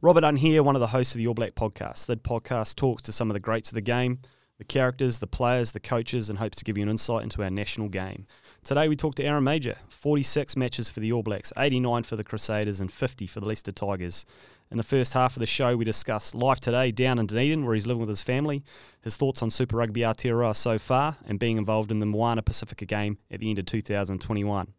Robert Dunn here, one of the hosts of the All Black podcast. That podcast talks to some of the greats of the game, the characters, the players, the coaches, and hopes to give you an insight into our national game. Today we talk to Aaron Mauger, 46 matches for the All Blacks, 89 for the Crusaders, and 50 for the Leicester Tigers. In the first half of the show, we discuss life today down in Dunedin, where he's living with his family, his thoughts on Super Rugby Aotearoa so far, and being involved in the Moana Pacifica game at the end of 2021.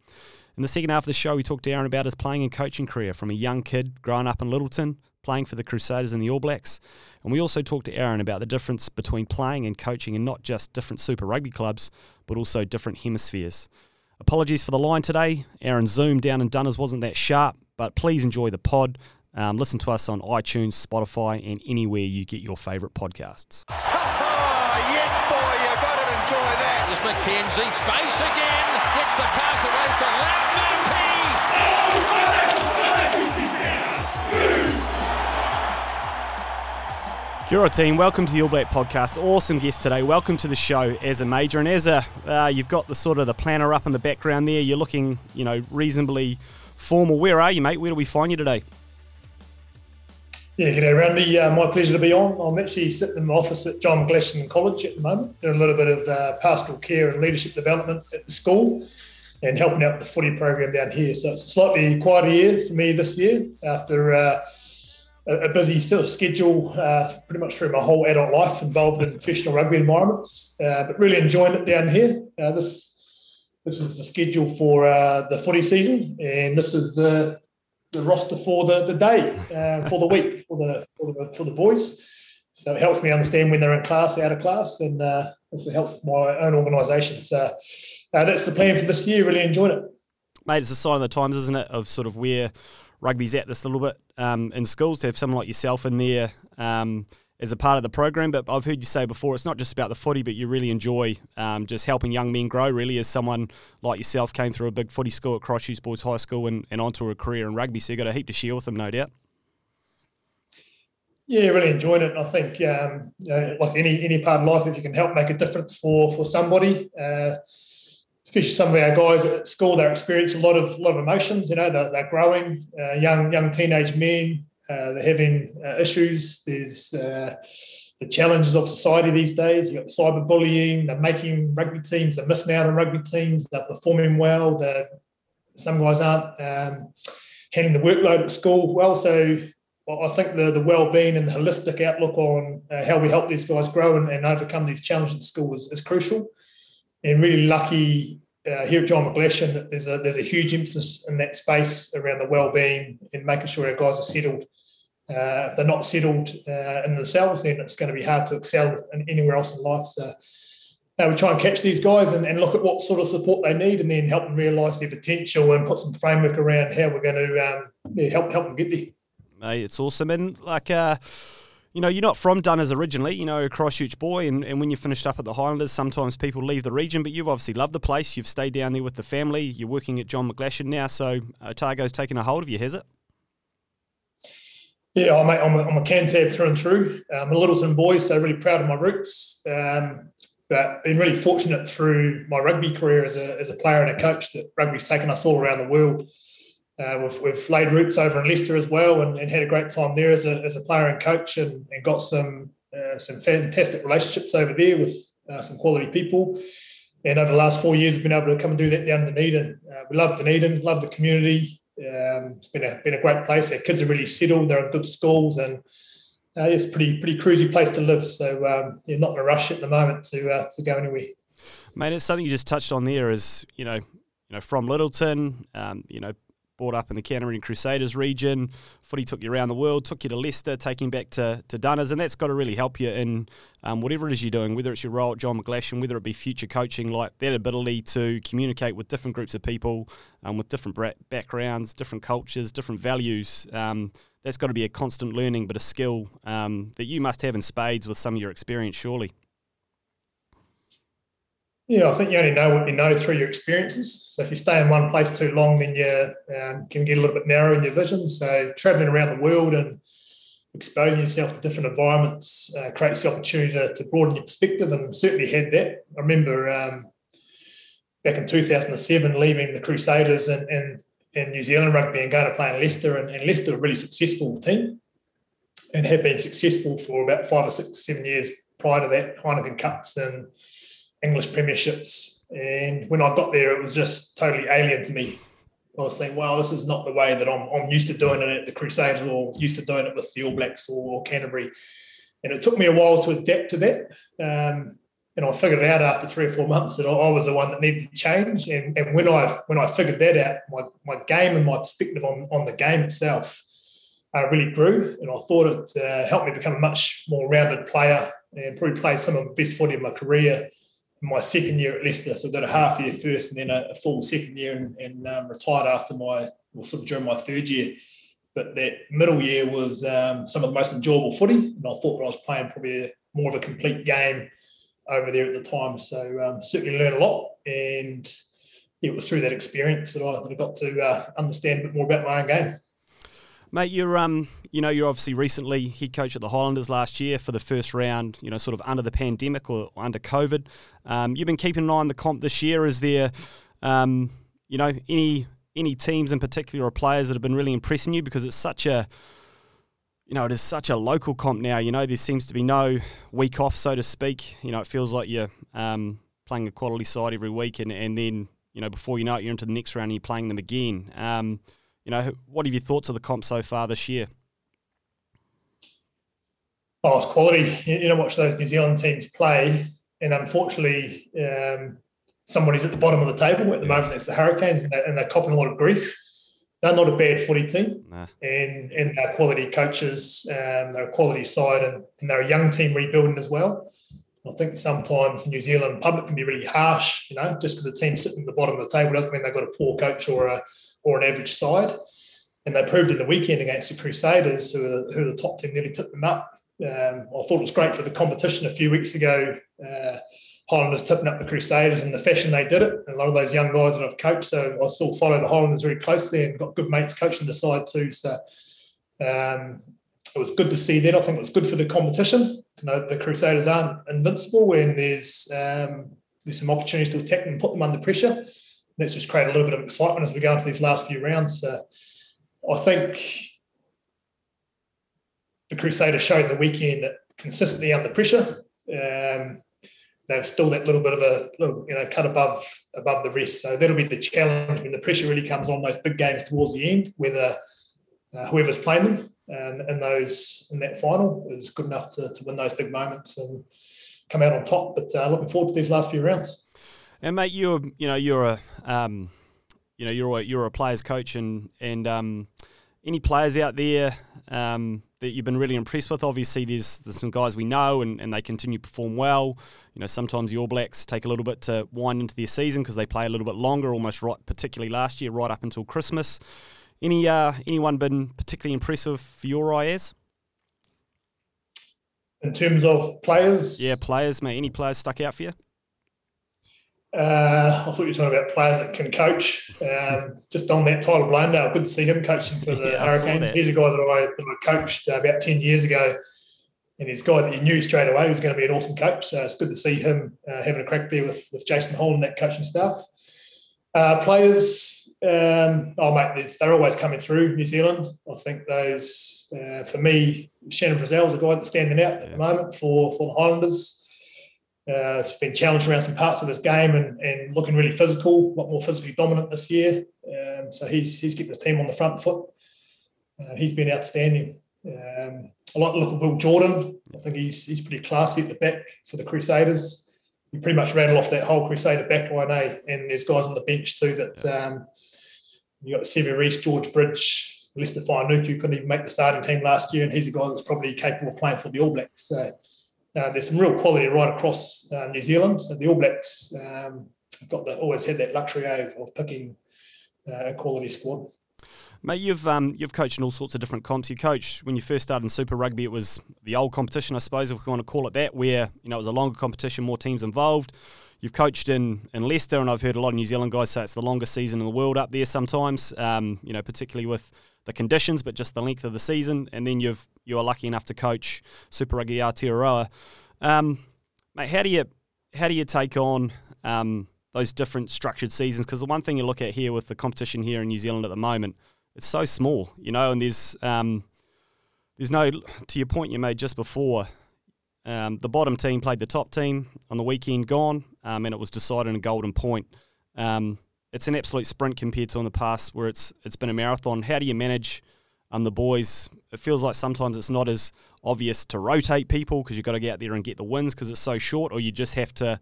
In the second half of the show, we talked to Aaron about his playing and coaching career from a young kid growing up in Lyttelton playing for the Crusaders and the All Blacks. And we also talked to Aaron about the difference between playing and coaching in not just different Super Rugby clubs, but also different hemispheres. Apologies for the line today. Aaron's Zoom down in Dunners wasn't that sharp, but please enjoy the pod. Um, listen to us on iTunes, Spotify, and anywhere you get your favourite podcasts. yes, boy, you've got to enjoy that. There's McKenzie, space again, gets the pass away for Loudon. Kia team, welcome to the All Black podcast. Awesome guest today. Welcome to the show as a Mauger. and as a uh, you've got the sort of the planner up in the background there. You're looking, you know, reasonably formal. Where are you, mate? Where do we find you today? Yeah, g'day, Randy. Uh, my pleasure to be on. I'm actually sitting in my office at John McGlashan College at the moment, doing a little bit of uh, pastoral care and leadership development at the school and helping out the footy program down here. So it's a slightly quieter year for me this year after uh, a, busy sort of schedule uh, pretty much through my whole adult life involved in professional rugby environments, uh, but really enjoying it down here. Uh, this this is the schedule for the footy season, and this is the the roster for the, the day, uh, for the week, for the, for the for the boys. So it helps me understand when they're in class, out of class, and uh, also helps my own organisation. So that's the plan for this year. Really enjoyed it, mate. It's a sign of the times, isn't it, of sort of where rugby's at this little bit um, in schools to have someone like yourself in there um, as a part of the program. But I've heard you say before, it's not just about the footy, but you really enjoy um, just helping young men grow. Really, as someone like yourself came through a big footy school at Christchurch Boys High School and, and onto a career in rugby, so you have got a heap to share with them, no doubt. Yeah, really enjoyed it. I think, um, you know, like any any part of life, if you can help make a difference for for somebody, uh, especially some of our guys at school, they're experiencing a lot of lot of emotions. You know, they're, they're growing, uh, young young teenage men. Uh, they're having uh, issues. There's uh, the challenges of society these days. You've got cyberbullying. They're making rugby teams. They're missing out on rugby teams. They're performing well. They're, some guys aren't um, handling the workload at school well. So I think the, the well-being and the holistic outlook on uh, how we help these guys grow and, and overcome these challenges at school is, is crucial and really lucky uh, here at John McGlashan that there's a there's a huge emphasis in that space around the well-being and making sure our guys are settled. Uh, if they're not settled uh, in themselves, then it's going to be hard to excel in anywhere else in life. So uh, we try and catch these guys and, and, look at what sort of support they need, and then help them realise their potential and put some framework around how we're going to um, yeah, help help them get there. Mate, it's awesome, and like uh, you know, you're not from Dunners originally, you know, a Christchurch boy, and, and when you finished up at the Highlanders, sometimes people leave the region, but you've obviously loved the place. You've stayed down there with the family. You're working at John McGlashan now, so Otago's taken a hold of you, has it? Yeah, I'm a, I'm a, I'm a Cantab through and through. I'm a Lyttelton boy, so really proud of my roots. Um, but been really fortunate through my rugby career as a, as a player and a coach that rugby's taken us all around the world. Uh, we've, we've laid roots over in Leicester as well and, and, had a great time there as a, as a player and coach and, and got some uh, some fantastic relationships over there with uh, some quality people. And over the last four years, we've been able to come and do that down in Dunedin. Uh, we love Dunedin, love the community. Um, it's been a, been a great place. Our kids are really settled. They're in good schools and uh, it's a pretty pretty cruisy place to live. So um, you're not in a rush at the moment to uh, to go anywhere. Mate, it's something you just touched on there. Is you know, you know, from Lyttelton, um, you know, brought up in the Canterbury Crusaders region. Footy took you around the world, took you to Leicester, taking back to, to Dunners, and that's got to really help you in um, whatever it is you're doing, whether it's your role at John McGlashan, whether it be future coaching, like that ability to communicate with different groups of people, um, with different backgrounds, different cultures, different values. Um, that's got to be a constant learning, but a skill um, that you must have in spades with some of your experience, surely. Yeah, I think you only know what you know through your experiences. So if you stay in one place too long, then you um, can get a little bit narrow in your vision. So traveling around the world and exposing yourself to different environments uh, creates the opportunity to, to, broaden your perspective, and certainly had that. I remember um, back in 2007 leaving the Crusaders and, and, New Zealand rugby and going to play in Leicester, and, and Leicester a really successful team. and had been successful for about five or six, seven years prior to that, Heineken Cups and English Premierships. And when I got there, it was just totally alien to me. I was saying, well, this is not the way that I'm, I'm used to doing it at the Crusaders or used to doing it with the All Blacks or Canterbury. And it took me a while to adapt to that. Um, and I figured it out after three or four months that I was the one that needed to change. And, and when I when I figured that out, my, my game and my perspective on, on the game itself uh, really grew. And I thought it uh, helped me become a much more rounded player and probably played some of the best footy of my career my second year at Leicester. So I did a half year first and then a, a full second year and, and um, retired after my, well, sort of during my third year. But that middle year was um, some of the most enjoyable footy. And I thought that I was playing probably a, more of a complete game over there at the time. So um, certainly learned a lot. And it was through that experience that I, that I got to uh, understand a bit more about my own game. Mate, you're um, you know, you're obviously recently head coach at the Highlanders last year for the first round. You know, sort of under the pandemic or under COVID. Um, you've been keeping an eye on the comp this year. Is there, um, you know, any any teams in particular or players that have been really impressing you because it's such a, you know, it is such a local comp now. You know, there seems to be no week off, so to speak. You know, it feels like you're um, playing a quality side every week, and and then you know before you know it, you're into the next round and you're playing them again. Um, you know, what are your thoughts of the comp so far this year? Oh, it's quality. You know, watch those New Zealand teams play, and unfortunately, um, somebody's at the bottom of the table at the moment. It's the Hurricanes, and they're, and they're copping a lot of grief. They're not a bad footy team, nah. and and they're quality coaches. Um, they're a quality side, and, and they're a young team rebuilding as well. I think sometimes New Zealand public can be really harsh. You know, just because a team's sitting at the bottom of the table doesn't mean they've got a poor coach or a or an average side. And they proved in the weekend against the Crusaders, who are, who the top team, nearly took them up. Um, I thought it was great for the competition a few weeks ago. Uh, Highlanders tipping up the Crusaders and the fashion they did it. And a lot of those young guys that I've coached, so I still follow the Highlanders very closely and got good mates coaching the side too. So um, it was good to see that. I think it was good for the competition to know the Crusaders aren't invincible and there's um, there's some opportunities to attack and put them under pressure let's just create a little bit of excitement as we go into these last few rounds. Uh, I think the Crusaders showed the weekend that consistently under pressure, um, they've still that little bit of a little, you know, cut above above the rest. So that'll be the challenge when the pressure really comes on those big games towards the end, whether uh, whoever's playing them and, and those in that final is good enough to, to win those big moments and come out on top. But uh, looking forward to these last few rounds. And mate, you're you know you're a um, you know you're a, you're a players coach, and and um, any players out there um, that you've been really impressed with? Obviously, there's there's some guys we know, and, and they continue to perform well. You know, sometimes the All Blacks take a little bit to wind into their season because they play a little bit longer, almost right, particularly last year, right up until Christmas. Any uh, anyone been particularly impressive for your eyes? In terms of players, yeah, players, mate. Any players stuck out for you? Uh, I thought you were talking about players that can coach. Um, just on that title Tyler Bleyendaal, good to see him coaching for the yeah, Hurricanes. He's a guy that I, that I coached uh, about 10 years ago. And he's a guy that you knew straight away was going to be an awesome coach. So it's good to see him uh, having a crack there with, with Jason Hall and that coaching staff. Uh, players, um, oh, mate, they're always coming through New Zealand. I think those, uh, for me, Shannon Frizell is a guy that's standing out at the moment for, for the Highlanders. Uh, it's been challenged around some parts of this game and, and looking really physical, a lot more physically dominant this year. Um, so he's he's getting his team on the front foot. Uh, he's been outstanding. Um, I like the look of Will Jordan. I think he's he's pretty classy at the back for the Crusaders. He pretty much rattled off that whole Crusader back line, eh? And there's guys on the bench too that um, you got Sevu Reece, George Bridge, Leicester Fainga'anuku couldn't even make the starting team last year, and he's a guy that's probably capable of playing for the All Blacks. So uh, there's some real quality right across uh, New Zealand. So the All Blacks um, have got the, always had that luxury of, of picking uh, a quality squad. Mate, you've um, you've coached in all sorts of different comps. You coached when you first started in Super Rugby. It was the old competition, I suppose, if we want to call it that, where you know it was a longer competition, more teams involved. You've coached in, in Leicester, and I've heard a lot of New Zealand guys say it's the longest season in the world up there. Sometimes, um, you know, particularly with the conditions, but just the length of the season. And then you've you are lucky enough to coach Super Rugby Aotearoa. Um, mate, how do you how do you take on um, those different structured seasons? Because the one thing you look at here with the competition here in New Zealand at the moment, it's so small, you know, and there's um, there's no to your point you made just before. Um, the bottom team played the top team on the weekend gone, um, and it was decided in a Golden Point. Um, it's an absolute sprint compared to in the past, where it's it's been a marathon. How do you manage um, the boys? It feels like sometimes it's not as obvious to rotate people because you've got to get out there and get the wins because it's so short, or you just have to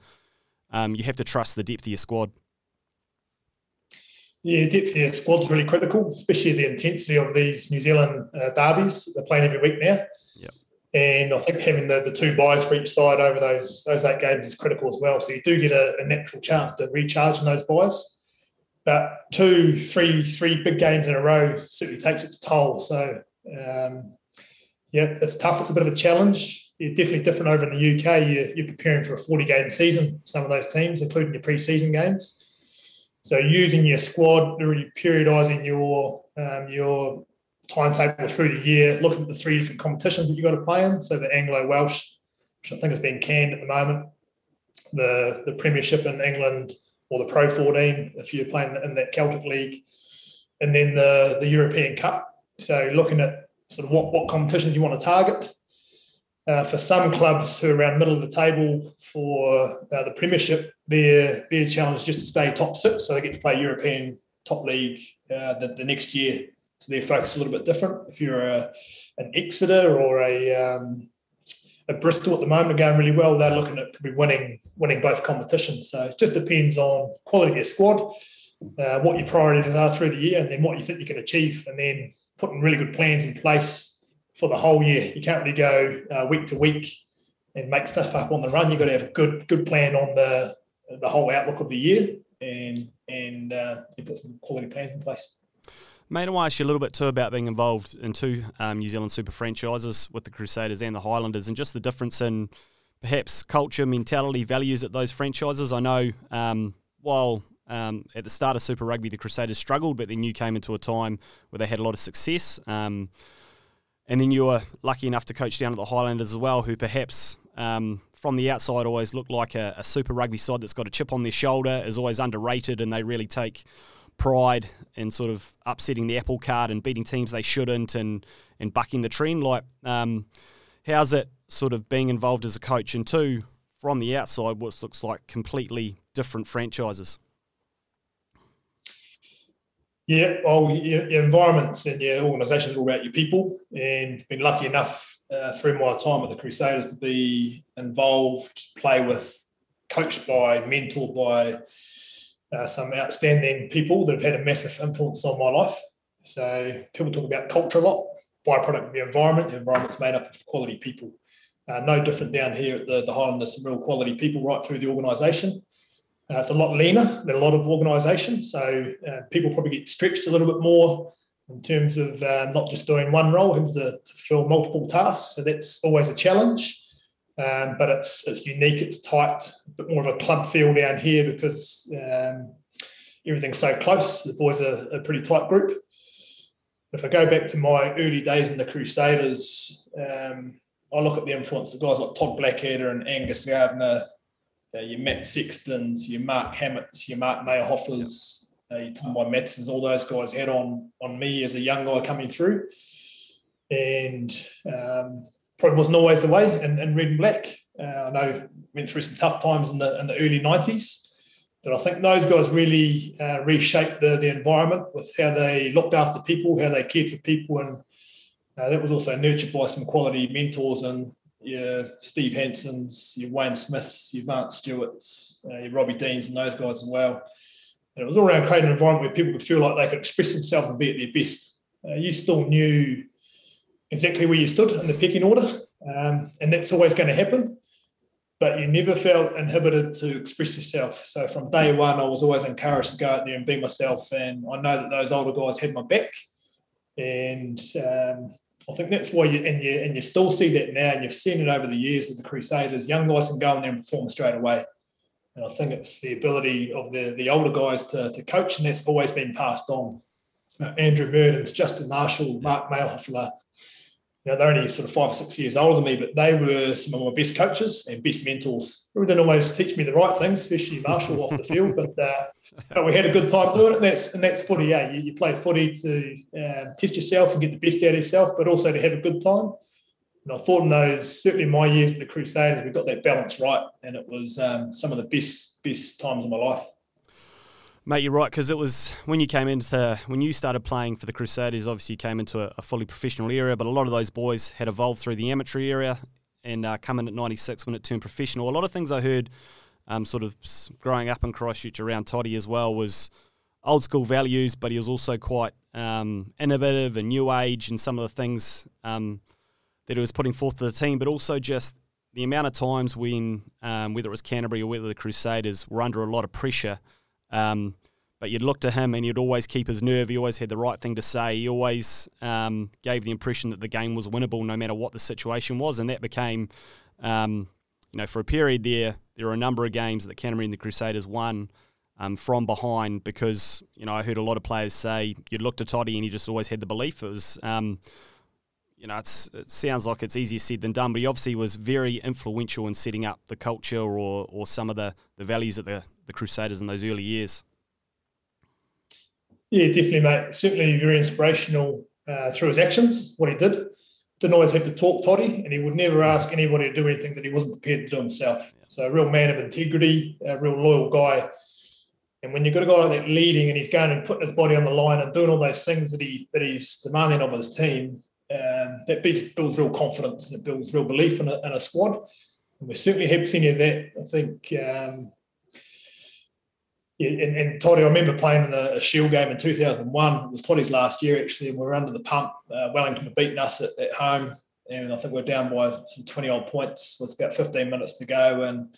um, you have to trust the depth of your squad. Yeah, depth of your squad's really critical, especially the intensity of these New Zealand uh, derbies. They're playing every week now. Yep. And I think having the, the two buys for each side over those those eight games is critical as well. So you do get a, a natural chance to recharge in those buys. But two, three, three big games in a row certainly takes its toll. So um, yeah, it's tough. It's a bit of a challenge. You're definitely different over in the UK. You're, you're preparing for a 40 game season, some of those teams, including your pre season games. So using your squad, really periodising your um, your timetable through the year, looking at the three different competitions that you've got to play in. So the Anglo Welsh, which I think has been canned at the moment, the the Premiership in England or the Pro 14 if you're playing in that Celtic League, and then the the European Cup. So looking at sort of what what competitions you want to target. Uh, for some clubs who are around middle of the table for uh, the Premiership, their their challenge is just to stay top six, so they get to play European top league uh, the, the next year. So their focus is a little bit different. If you're a, an Exeter or a um, a Bristol at the moment are going really well, they're looking at probably winning winning both competitions. So it just depends on quality of your squad, uh, what your priorities are through the year, and then what you think you can achieve, and then putting really good plans in place for the whole year. You can't really go uh, week to week and make stuff up on the run. You've got to have a good good plan on the the whole outlook of the year and and uh, put some quality plans in place. Mate, I want to ask you a little bit too about being involved in two um, New Zealand super franchises with the Crusaders and the Highlanders, and just the difference in perhaps culture, mentality, values at those franchises. I know um, while um, at the start of Super Rugby, the Crusaders struggled, but then you came into a time where they had a lot of success. Um, and then you were lucky enough to coach down at the Highlanders as well, who perhaps um, from the outside always look like a, a, Super Rugby side that's got a chip on their shoulder, is always underrated, and they really take pride and sort of upsetting the apple cart and beating teams they shouldn't and, and bucking the trend. Like, um, how's it sort of being involved as a coach? And two, from the outside, what looks like completely different franchises? Yeah, well, environments and your organisations are all about your people, and been lucky enough uh, through my time at the Crusaders to be involved, play with, coached by, mentored by uh, some outstanding people that have had a massive influence on my life. So people talk about culture a lot, byproduct of the environment. The environment's made up of quality people. Uh, no different down here at the, the Highlanders, some real quality people right through the organisation. Uh, it's a lot leaner than a lot of organisations, so uh, people probably get stretched a little bit more in terms of uh, not just doing one role, having to, to fulfil multiple tasks. So that's always a challenge, um, but it's it's unique, it's tight, a bit more of a club feel down here because um, everything's so close. The boys are a pretty tight group. If I go back to my early days in the Crusaders, um, I look at the influence of guys like Todd Blackadder and Angus Gardner, uh, your Matt Sextons, your Mark Hammetts, your Mark Mayerhoflers, uh, your Tom Matsons, all those guys had on on me as a young guy coming through. And um, probably wasn't always the way in, in red and black. Uh, I know went through some tough times in the in the early 90s. But I think those guys really uh, reshaped the, the environment with how they looked after people, how they cared for people, and uh, that was also nurtured by some quality mentors and your Steve Hansens, your Wayne Smiths, your Vance Stewarts, uh, your Robbie Deans, and those guys as well. And it was all around creating an environment where people could feel like they could express themselves and be at their best. Uh, you still knew exactly where you stood in the pecking order, um, and that's always going to happen. But you never felt inhibited to express yourself. So from day one, I was always encouraged to go out there and be myself. And I know that those older guys had my back. And um, I think that's why you and you and you still see that now, and you've seen it over the years with the Crusaders. Young guys can go in there and perform straight away. And I think it's the ability of the, the older guys to, to coach, and that's always been passed on. Uh, Andrew Mehrtens, Justin Marshall, Mark Mayerhofler, you know, they're only sort of five or six years older than me, but they were some of my best coaches and best mentors. They didn't always teach me the right things, especially Marshall off the field, but uh, but we had a good time doing it. And that's and that's footy. Yeah, you, you play footy to um, test yourself and get the best out of yourself, but also to have a good time. And I thought in those certainly my years at the Crusaders, we got that balance right, and it was um, some of the best best times of my life. Mate, you're right because it was when you came into when you started playing for the Crusaders. Obviously, you came into a, a fully professional area, but a lot of those boys had evolved through the amateur area and uh, come in at '96 when it turned professional. A lot of things I heard, um, sort of growing up in Christchurch around Toddy as well, was old school values, but he was also quite um, innovative and new age in some of the things um, that he was putting forth to the team, but also just the amount of times when um, whether it was Canterbury or whether the Crusaders were under a lot of pressure um, but you'd look to him and he'd always keep his nerve. He always had the right thing to say. He always um, gave the impression that the game was winnable no matter what the situation was. And that became, um, you know, for a period there, there were a number of games that Canterbury and the Crusaders won um, from behind because, you know, I heard a lot of players say you'd look to Toddy and he just always had the belief. It was, um, you know, it sounds like it's easier said than done, but he obviously was very influential in setting up the culture or, or some of the, the values that the, the Crusaders in those early years. Yeah, definitely, mate. Certainly very inspirational uh, through his actions, what he did. Didn't always have to talk toddy, and he would never ask anybody to do anything that he wasn't prepared to do himself. Yeah. So, a real man of integrity, a real loyal guy. And when you've got a guy like that leading and he's going and putting his body on the line and doing all those things that he that he's demanding of his team, um, that builds, builds real confidence and it builds real belief in a, in a squad. And we certainly had plenty of that. I think um, yeah, and, and Toddy, I remember playing in a, a, Shield game in 2001. It was Toddy's last year, actually, and we were under the pump. Uh, Wellington had beaten us at, at, home, and I think we are down by some 20 odd points with about 15 minutes to go. And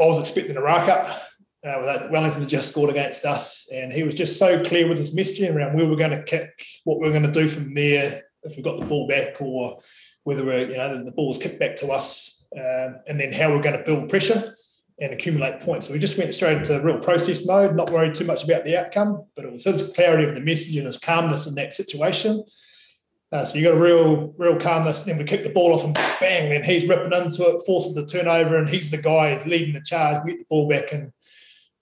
I was expecting a rack up. Uh, Wellington had just scored against us, and he was just so clear with his messaging around where we're going to kick, what we're going to do from there, if we got the ball back, or whether we're, you know the, the ball was kicked back to us, um, and then how we're going to build pressure and accumulate points. So we just went straight into real process mode, not worried too much about the outcome, but it was his clarity of the message and his calmness in that situation. Uh, so you got a real, real calmness. Then we kick the ball off and bang, then he's ripping into it, forces the turnover, and he's the guy leading the charge. We get the ball back, and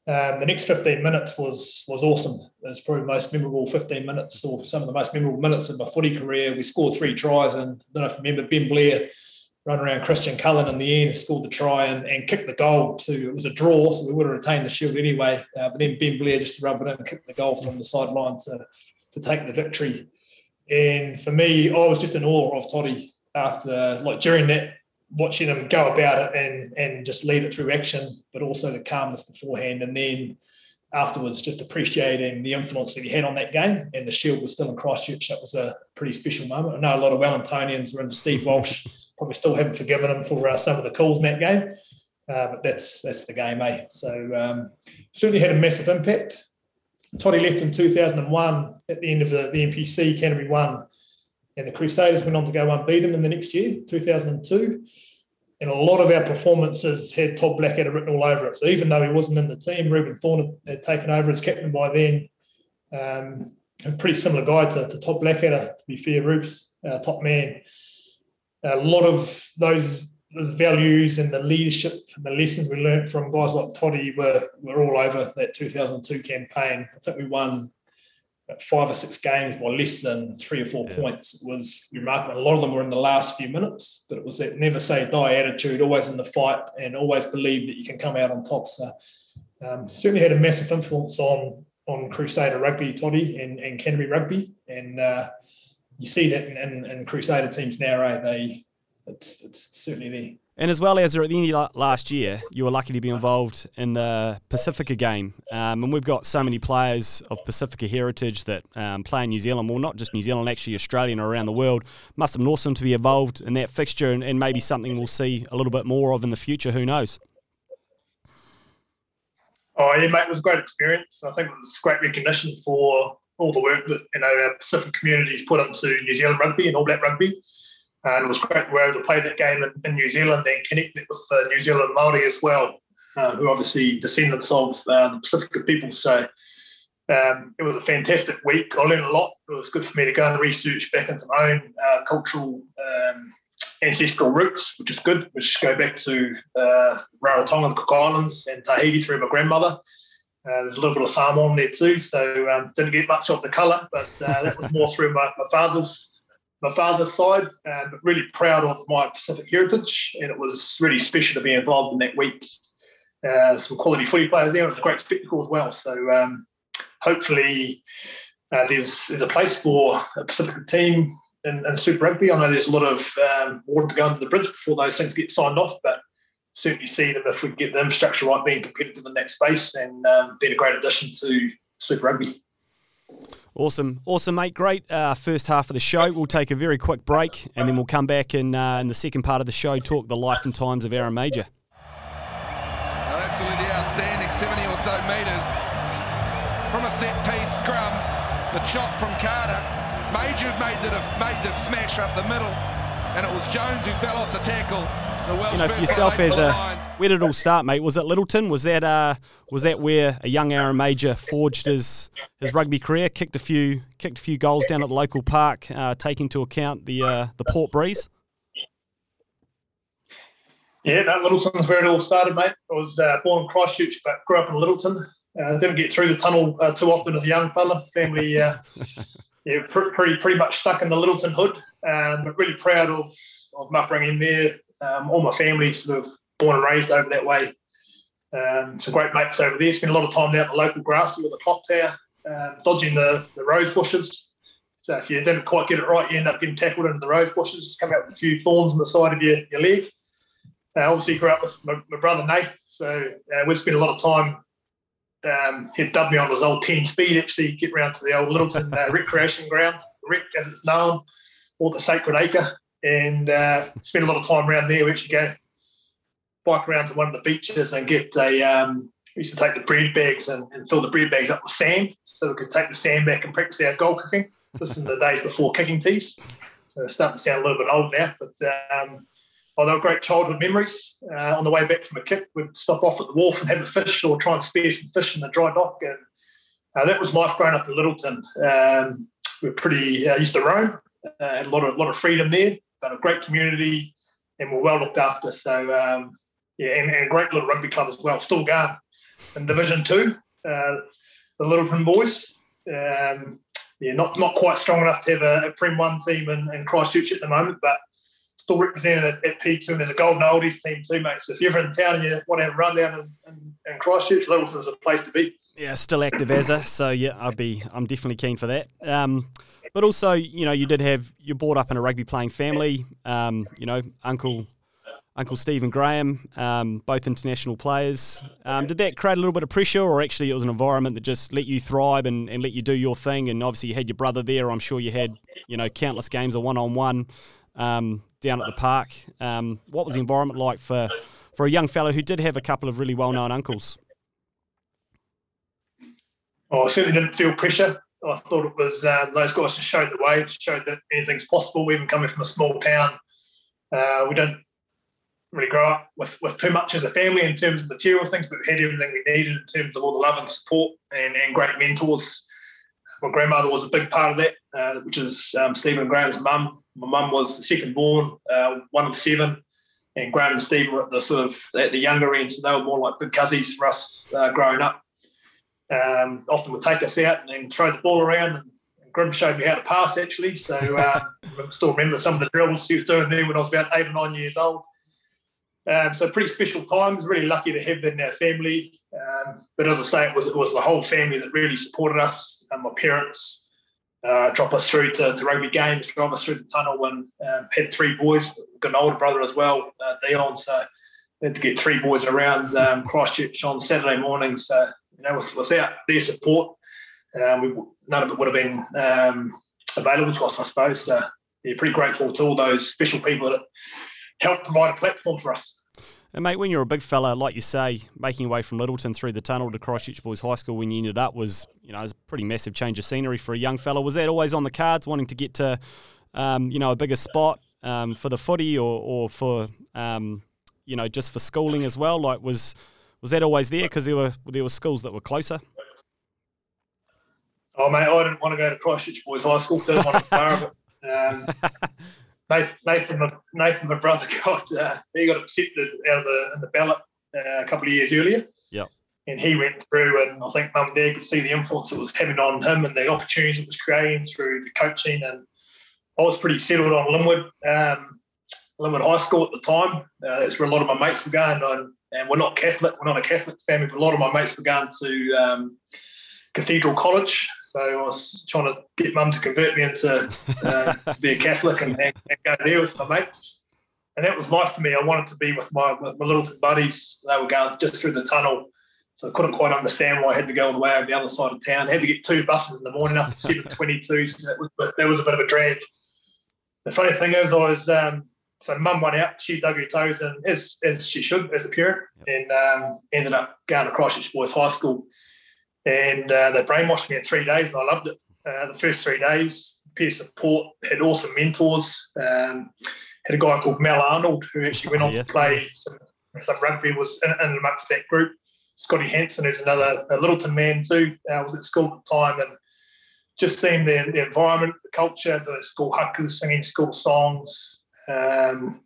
um, the next 15 minutes was was awesome. It's probably the most memorable 15 minutes, or some of the most memorable minutes of my footy career. We scored three tries, and I don't know if you remember Ben Blair run around Christian Cullen in the end, scored the try and, and kicked the goal to it was a draw, so we would have retained the shield anyway. Uh, but then Ben Blair just rubbed it in and kicked the goal from the sideline to, to take the victory. And for me, I was just in awe of Toddy after like during that watching him go about it and and just lead it through action, but also the calmness beforehand and then afterwards just appreciating the influence that he had on that game and the shield was still in Christchurch. That was a pretty special moment. I know a lot of Wellingtonians were into Steve Walsh probably still haven't forgiven him for uh, some of the calls in that game. Uh, but that's that's the game, eh? So um, certainly had a massive impact. Toddy left in 2001 at the end of the, the NPC, Canterbury won, and the Crusaders went on to go unbeaten in the next year, 2002. And a lot of our performances had Todd Blackadder written all over it. So even though he wasn't in the team, Reuben Thorne had, taken over as captain by then. Um, a pretty similar guy to, to Todd Blackadder, to be fair, Roops, uh, top man a lot of those, those values and the leadership and the lessons we learned from guys like Toddy were, were all over that 2002 campaign. I think we won five or six games by less than three or four yeah. points. It was remarkable. A lot of them were in the last few minutes, but it was that never say die attitude, always in the fight, and always believe that you can come out on top. So um, certainly had a massive influence on on Crusader rugby, Toddy, and, and Canterbury rugby, and uh, you see that in, in, in Crusader teams now, right? They it's it's certainly there. And as well as at the end of last year, you were lucky to be involved in the Pacifica game. Um, and we've got so many players of Pacifica heritage that um, play in New Zealand, well, not just New Zealand, actually Australia and around the world. Must have been awesome to be involved in that fixture and, and maybe something we'll see a little bit more of in the future. Who knows? Oh, yeah, mate, it was a great experience. I think it was great recognition for all the work that you know our Pacific communities put into New Zealand rugby and All Black rugby. And it was great we were able to play that game in, New Zealand and connect it with uh, New Zealand Māori as well, uh, who are obviously descendants of uh, the Pacific people. So Um, it was a fantastic week. I learned a lot. It was good for me to go and research back into my own uh, cultural um, ancestral roots, which is good, which go back to uh, Rarotonga, the Cook Islands, and Tahiti through my grandmother. Uh, there's a little bit of Samoan there too, so um, didn't get much of the colour, but uh, that was more through my, my father's my father's side. Um, but really proud of my Pacific heritage, and it was really special to be involved in that week. Uh, some quality footy players there. It was a great spectacle as well. So um, hopefully uh, there's there's a place for a Pacific team in, in, Super Rugby. I know there's a lot of um, water to go under the bridge before those things get signed off, but certainly see them if we get the infrastructure right, being competitive in that space and um, being a great addition to Super Rugby. Awesome, awesome, mate. Great uh, first half of the show. We'll take a very quick break, and then we'll come back in uh, in the second part of the show talk the life and times of Aaron Mauger. Absolutely outstanding, 70 or so metres from a set piece scrum. The chop from Carter. Mauger made the made the smash up the middle, and it was Jones who fell off the tackle you know, for yourself as a where did it all start, mate? Was it Lyttelton? Was that uh, was that where a young Aaron Mauger forged his his rugby career? Kicked a few kicked a few goals down at the local park, uh, taking into account the uh, the port breeze. Yeah, that Lyttelton's where it all started, mate. I was uh, born in Christchurch, but grew up in Lyttelton. Uh, didn't get through the tunnel uh, too often as a young fella. Family, uh, yeah, pr- pretty pretty much stuck in the Lyttelton hood. Um, but really proud of of my upbringing there. Um, all my family sort of born and raised over that way. Um, some great mates over there. Spent a lot of time down at the local grassy with the clock tower, um, dodging the, the rose bushes. So if you didn't quite get it right, you end up getting tackled into the rose bushes, come out with a few thorns on the side of your, your leg. Uh, obviously, grew up with my, my brother Nath, so uh, we spent a lot of time. Um, he'd dub me on his old 10 speed, actually, get round to the old Lyttelton uh, recreation ground, Rec as it's known, or the Sacred Acre and uh, spend a lot of time around there. We actually go bike around to one of the beaches and get a. Um, we used to take the bread bags and, and, fill the bread bags up with sand, so we could take the sand back and practice our goal kicking. This is the days before kicking tees, so it's starting to sound a little bit old now. But um, oh, they were great childhood memories. Uh, on the way back from a kick, we'd stop off at the wharf and have a fish, or try and spear some fish in the dry dock. And uh, that was life growing up in Lyttelton. Um, we are pretty uh, used to roam, uh, had a lot of lot of freedom there got a great community, and we're well looked after. So um, yeah, and, and, a great little rugby club as well. Still going in Division Two, uh, the Lyttelton Boys. Um, yeah, not not quite strong enough to have a, a Prem One team in, in, Christchurch at the moment, but still represented at, at P2. And there's a Golden Oldies team too, mate. So if you're ever in town and you want to have a run down in, in, in Christchurch, Lyttelton's a place to be. Yeah, still active as a so yeah, I'd be I'm definitely keen for that. Um, but also, you know, you did have you're brought up in a rugby playing family. Um, you know, Uncle Uncle Stephen Graeme, um, both international players. Um, did that create a little bit of pressure, or actually it was an environment that just let you thrive and, and let you do your thing? And obviously you had your brother there. I'm sure you had you know countless games of one on one down at the park. Um, what was the environment like for for a young fellow who did have a couple of really well known uncles? Oh, I certainly didn't feel pressure. I thought it was um, those guys just showed the way, showed that anything's possible. Even coming from a small town, uh, we don't really grow up with, with too much as a family in terms of material things, but we had everything we needed in terms of all the love and support and, and great mentors. My grandmother was a big part of that, uh, which is um, Stephen Graeme's mum. My mum was the second born, uh, one of seven, and Graeme and Stephen were at the sort of at the younger end, so they were more like big cousins for us uh, growing up um, often would take us out and, then throw the ball around. And, Grim showed me how to pass actually. So uh, I still remember some of the drills he was doing there when I was about eight or nine years old. Um, so pretty special times. Really lucky to have that in our family. Um, but as I say, it was it was the whole family that really supported us. And my parents uh, drop us through to, to, rugby games, drive us through the tunnel, and um, had three boys. Got an older brother as well, uh, Dion. So had to get three boys around um, Christchurch on Saturday mornings. So you know, with, without their support, um, we, none of it would have been um, available to us, I suppose. So, yeah, pretty grateful to all those special people that helped provide a platform for us. And mate, when you're a big fella, like you say, making your way from Lyttelton through the tunnel to Christchurch Boys High School when you ended up was, you know, it was a pretty massive change of scenery for a young fella. Was that always on the cards, wanting to get to, um, you know, a bigger spot um, for the footy or, or for, um, you know, just for schooling as well? Like, was was that always there because there were there were schools that were closer? Oh mate, I didn't want to go to Christchurch Boys High School. Didn't want to be part of it. Um, Nathan, Nathan, my, Nathan, my brother, got uh, he got accepted out of the in the ballot uh, a couple of years earlier. Yep. And he went through, and I think Mum and Dad could see the influence it was having on him and the opportunities it was creating through the coaching. And I was pretty settled on Linwood, um, Linwood High School at the time. Uh, that's where a lot of my mates were going. And, and we're not Catholic, we're not a Catholic family, but a lot of my mates were going to um, Cathedral College. So I was trying to get mum to convert me into uh, to be a Catholic and, and, go there with my mates. And that was life for me. I wanted to be with my with my little buddies. They were going just through the tunnel. So I couldn't quite understand why I had to go all the way over the other side of town. I had to get two buses in the morning up at 7.22. So that was, that was a bit of a drag. The funny thing is I was um, so mum went out, she dug her toes in as, as she should as a parent, and um, ended up going to Christchurch Boys High School and uh, they brainwashed me in three days, and I loved it. Uh, the first three days, peer support, had awesome mentors. Um, had a guy called Mel Arnold who actually went on yeah. to play some, some rugby, was in, in, amongst that group. Scotty Hansen, who's another Lyttelton man too, uh, was at school at the time, and just seeing the, the environment, the culture, the school huckers singing school songs. Um,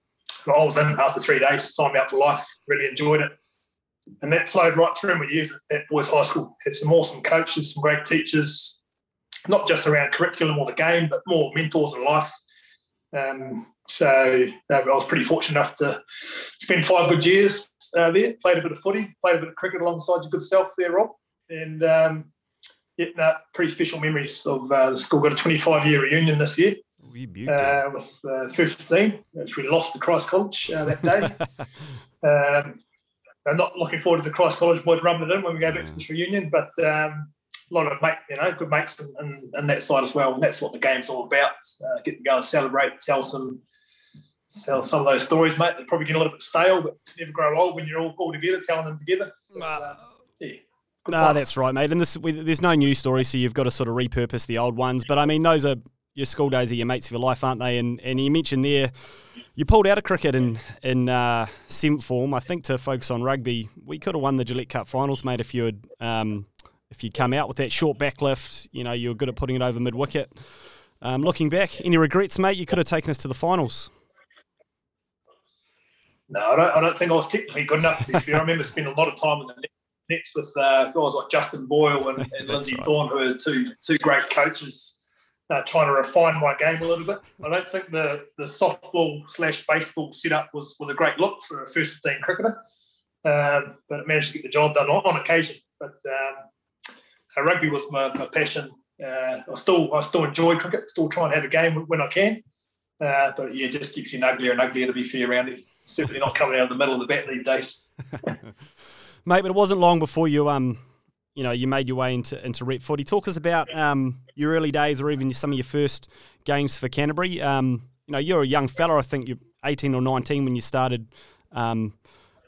I was in after three days, signed me up for life. Really enjoyed it and that flowed right through my years at Boys High School. Had some awesome coaches, some great teachers, not just around curriculum or the game, but more mentors in life. Um, so uh, I was pretty fortunate enough to spend five good years uh, there. Played a bit of footy, played a bit of cricket alongside your good self there, Rob. And um, yeah, no, pretty special memories of uh, the school. Got a 25 year reunion this year. Uh, with uh, first 15, which we lost to Christ College uh, that day. um, I'm not looking forward to the Christ College boys rubbing it in when we go back to this reunion, but um, a lot of mate, you know, good mates and, and, and, that side as well. And that's what the game's all about. Uh, get to go and celebrate, tell some tell some of those stories, mate. They probably get a little bit stale, but never grow old when you're all, all together, telling them together. So, uh, yeah. No, that's right, mate. And this, we, there's no new stories, so you've got to sort of repurpose the old ones. But I mean, those are your school days are your mates of your life, aren't they? And and you mentioned there you pulled out of cricket in in uh, seventh form. I think to focus on rugby, we could have won the Gillette Cup finals, mate. If you had um, if you come out with that short backlift, you know you were good at putting it over mid wicket. Um, looking back, any regrets, mate? You could have taken us to the finals. No, I don't, I don't think I was technically good enough. To I remember spending a lot of time in the nets with uh, guys like Justin Boyle and, and Lindsay right. Thorne, who are two two great coaches uh, trying to refine my game a little bit. I don't think the the softball slash baseball setup was was a great look for a first 15 cricketer, um, but it managed to get the job done on, on occasion. But um, uh, rugby was my, my passion. Uh, I still I still enjoy cricket, still try and have a game when I can. Uh, but yeah, just keeps you uglier and uglier to be fair around it. Certainly not coming out of the middle of the bat these days. Mate, but it wasn't long before you um you know you made your way into into rep footy. Talk us about um, your early days, or even some of your first games for Canterbury. Um, you know, you're a young fella. I think you're 18 or 19 when you started um,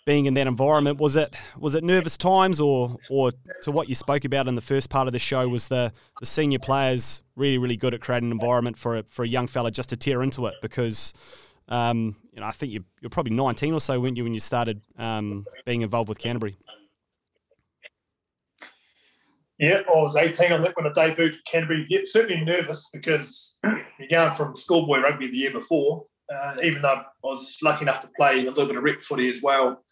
being in that environment. Was it was it nervous times, or or to what you spoke about in the first part of the show was the the senior players really really good at creating an environment for a, for a young fella just to tear into it because. Um, you know, I think you, you're probably 19 or so, weren't you, when you started um, being involved with Canterbury? Yeah, I was 18, I think, when I debuted for Canterbury. Yeah, certainly nervous because you're going from schoolboy rugby the year before, uh, even though I was lucky enough to play a little bit of rep footy as well.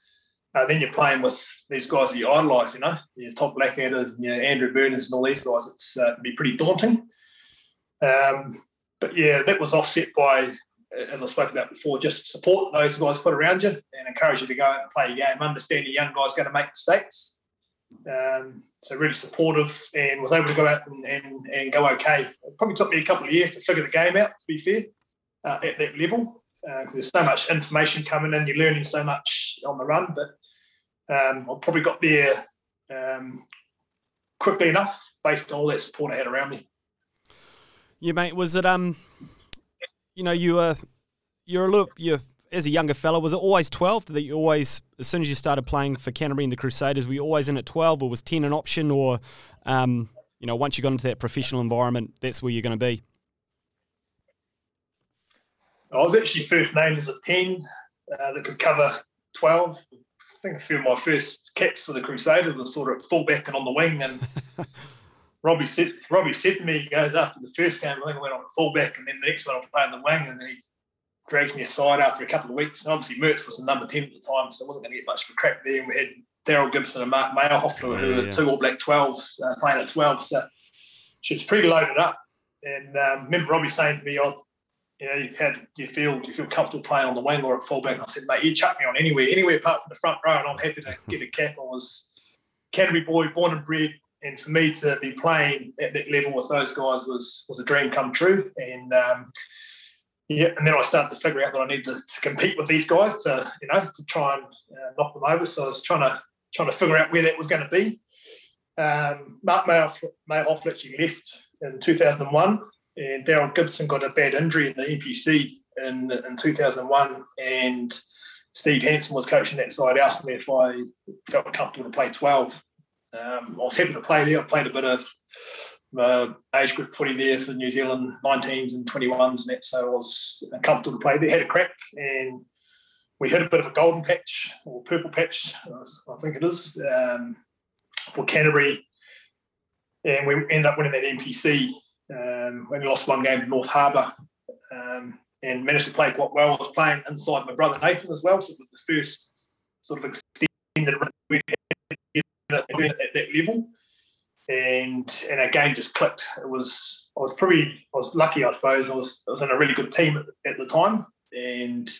Uh, then you're playing with these guys that you idolise, you know, your top Blackadders and your Andrew Burners and all these guys. It's uh, be pretty daunting. Um, but yeah, that was offset by, as I spoke about before, just support those guys put around you and encourage you to go out and play your game. Understand your young guys going to make mistakes. Um, so really supportive and was able to go out and, and, and, go okay. It probably took me a couple of years to figure the game out, to be fair, uh, at that level, because uh, there's so much information coming in, you're learning so much on the run. But um, I probably got there um, quickly enough based on all that support I had around me. Yeah, mate. Was it um, you know, you were you're a little you're as a younger fella, was it always 12? That you always, as soon as you started playing for Canterbury and the Crusaders, were you always in at 12 or was 10 an option? Or, um, you know, once you got into that professional environment, that's where you're going to be? I was actually first named as a 10 uh, that could cover 12. I think a few of my first caps for the Crusaders were sort of fullback and on the wing. And Robbie said Robbie said to me, he goes after the first game, I think I went on fullback, and then the next one I played on the wing, and then he drags me aside after a couple of weeks. And obviously Mehrts was the number ten at the time, so I wasn't going to get much of a crack there. And we had Daryl Gibson and Mark Mayerhofler, who Yeah, were yeah. two All Black twelves uh, playing at twelve, so she was pretty loaded up. And um, remember Robbie saying to me, "Oh, you know, you had you feel you feel comfortable playing on the wing or at fullback?" I said, "Mate, you chuck me on anywhere, anywhere apart from the front row, and I'm happy to get a cap." I was Canterbury boy, born and bred, and for me to be playing at that level with those guys was was a dream come true. And um, yeah, and then I started to figure out that I needed to, to compete with these guys to you know to try and uh, knock them over. So I was trying to trying to figure out where that was going to be. Um, Mark Mayerhofler, literally left in 2001, and Daryl Gibson got a bad injury in the NPC in in 2001, and Steve Hansen was coaching that side. Asked me if I felt comfortable to play 12. Um, I was happy to play there. I played a bit of age group footy there for New Zealand 19s and 21s and that, so I was comfortable to play there. Had a crack and we hit a bit of a golden patch or purple patch, I think it is, um, for Canterbury, and we ended up winning that NPC. Um, we lost one game to North Harbour, um, and managed to play quite well. I was playing inside my brother Nathan as well, so it was the first sort of extended at that level. And and our game just clicked. It was I was pretty I was lucky I suppose. I was I was in a really good team at, at the time, and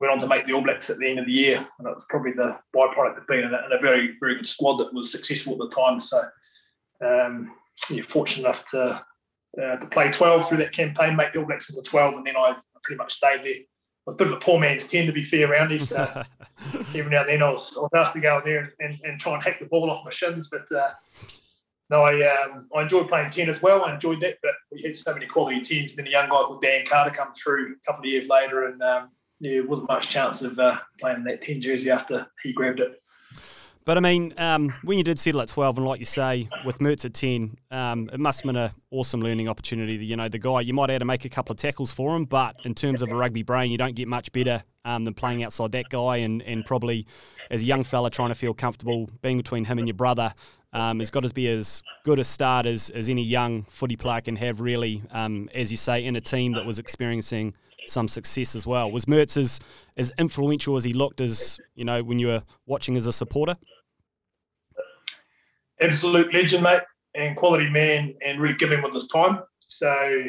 went on to make the All Blacks at the end of the year. And it was probably the byproduct of being in a, in a very, very good squad that was successful at the time. So, um, yeah, fortunate enough to uh, to play 12 through that campaign, make the All Blacks in the 12, and then I pretty much stayed there. I was a bit of a poor man's 10, to be fair, around here. So every now and then I was, I was asked to go in there and, and, and try and hack the ball off my shins. But uh, no, I, um, I enjoyed playing 10 as well. I enjoyed that, but we had so many quality teams. Then a young guy called Dan Carter come through a couple of years later, and um, yeah, wasn't much chance of uh, playing that 10 jersey after he grabbed it. But I mean, um, when you did settle at 12, and like you say, with Mehrts at 10, um, it must have been an awesome learning opportunity. You know, the guy, you might have to make a couple of tackles for him, but in terms of a rugby brain, you don't get much better um, than playing outside that guy. And, and probably as a young fella trying to feel comfortable being between him and your brother, um, has got to be as good a start as, as any young footy player can have, really, um, as you say, in a team that was experiencing some success as well. Was Mehrts as, as influential as he looked as, you know, when you were watching as a supporter? Absolute legend, mate, and quality man, and really giving with his time. So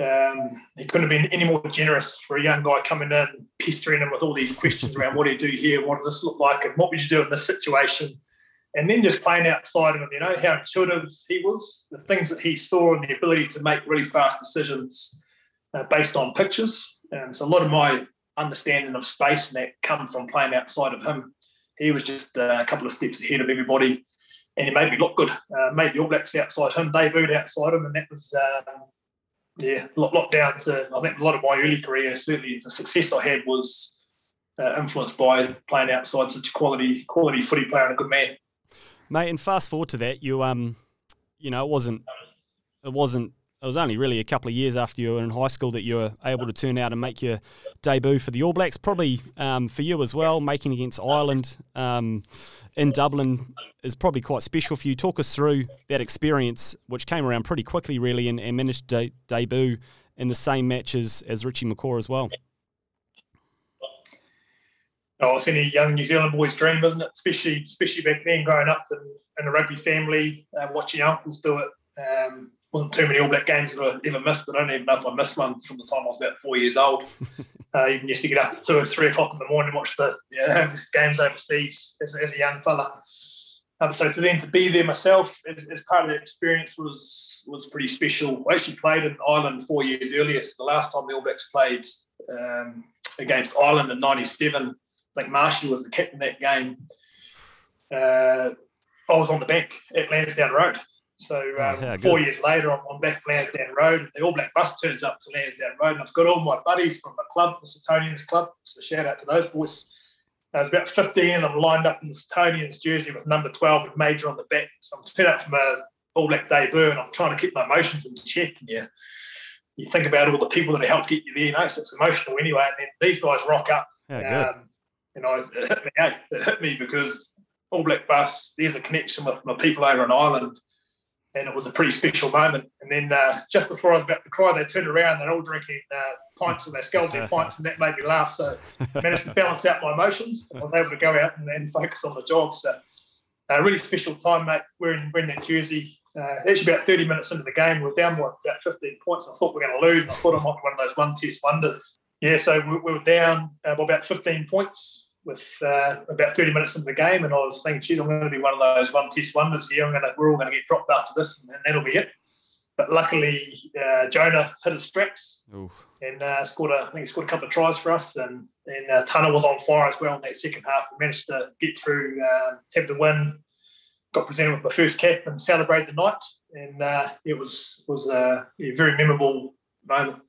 um, he couldn't have been any more generous for a young guy coming in, pestering him with all these questions around what do you do here, what does this look like, and what would you do in this situation. And then just playing outside of him, you know, how intuitive he was, the things that he saw, and the ability to make really fast decisions uh, based on pictures. Um, so a lot of my understanding of space and that come from playing outside of him. He was just uh, a couple of steps ahead of everybody and he made me look good. Uh, made the All Blacks outside him, They debuted outside him, and that was um, yeah, lot down to I think a lot of my early career. Certainly, the success I had was uh, influenced by playing outside such a quality quality footy player and a good man. Mate, and fast forward to that, you um, you know, it wasn't, it wasn't. It was only really a couple of years after you were in high school that you were able to turn out and make your debut for the All Blacks. Probably um, for you as well, making against Ireland um, in Dublin is probably quite special for you. Talk us through that experience, which came around pretty quickly, really, and, and managed to de- debut in the same match as, as Richie McCaw as well. Oh, it's any young New Zealand boy's dream, isn't it? Especially, especially back then, growing up in, in a rugby family, uh, watching uncles do it. Um, wasn't too many All Black games that I ever missed. I don't even know if I missed one from the time I was about four years old. uh, even used to get up at two or three o'clock in the morning and watch the you know, games overseas as, as a young fella. Um, so for then to be there myself as, as part of the experience was was pretty special. I actually played in Ireland four years earlier. So the last time the All Blacks played um, against Ireland in '97, I think Marshall was the captain that game. Uh, I was on the bench at Lansdowne Road. So um, yeah, four years later, I'm, I'm back Lansdowne Road. The All Black bus turns up to Lansdowne Road, and I've got all my buddies from the club, the Setonians Club. So shout out to those boys. There's about 15 of them lined up in the Setonians jersey with number 12 with Mauger on the back. So I'm turned up from a All Black debut, and I'm trying to keep my emotions in check. And you, you think about all the people that have helped get you there, you know, so it's emotional anyway. And then these guys rock up. Yeah, good. Um, you know, it hit me, it hit me because All Black bus, there's a connection with my people over in Ireland. And it was a pretty special moment. And then uh, just before I was about to cry, they turned around. They're all drinking uh, pints, and they scalded their pints, and that made me laugh. So I managed to balance out my emotions. I was able to go out and then focus on the job. So a uh, really special time, mate. We're in, we're in that jersey. Uh, actually, about 30 minutes into the game, we are down by about 15 points. I thought we were going to lose, and I thought I might be one of those one test wonders. Yeah, so we, we were down uh, by about 15 points with uh, about 30 minutes into the game, and I was thinking, geez, I'm going to be one of those one test wonders here. I'm going to, we're all going to get dropped after this, and that'll be it. But luckily, uh, Jonah hit his straps and uh, scored a, I think he scored a couple of tries for us, and and uh, Tana was on fire as well in that second half. We managed to get through, uh, have the win, got presented with my first cap, and celebrate the night, and uh, it was was a very memorable moment.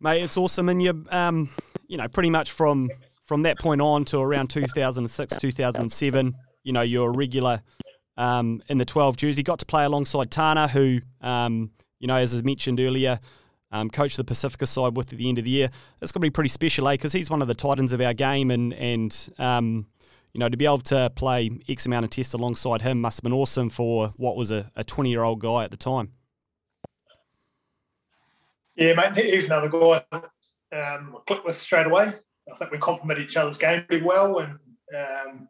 Mate, it's awesome, and you um, you know, pretty much from from that point on to around 2006, 2007, you know, you're a regular um, in the 12 jersey. Got to play alongside Tana, who, um, you know, as I mentioned earlier, um, coached the Pacifica side with at the end of the year. That's going to be pretty special, eh? Because he's one of the titans of our game, and and um, you know to be able to play X amount of tests alongside him must have been awesome for what was a 20 year old guy at the time. Yeah, mate, he's another guy um, clicked with straight away. I think we complement each other's game pretty well. And um,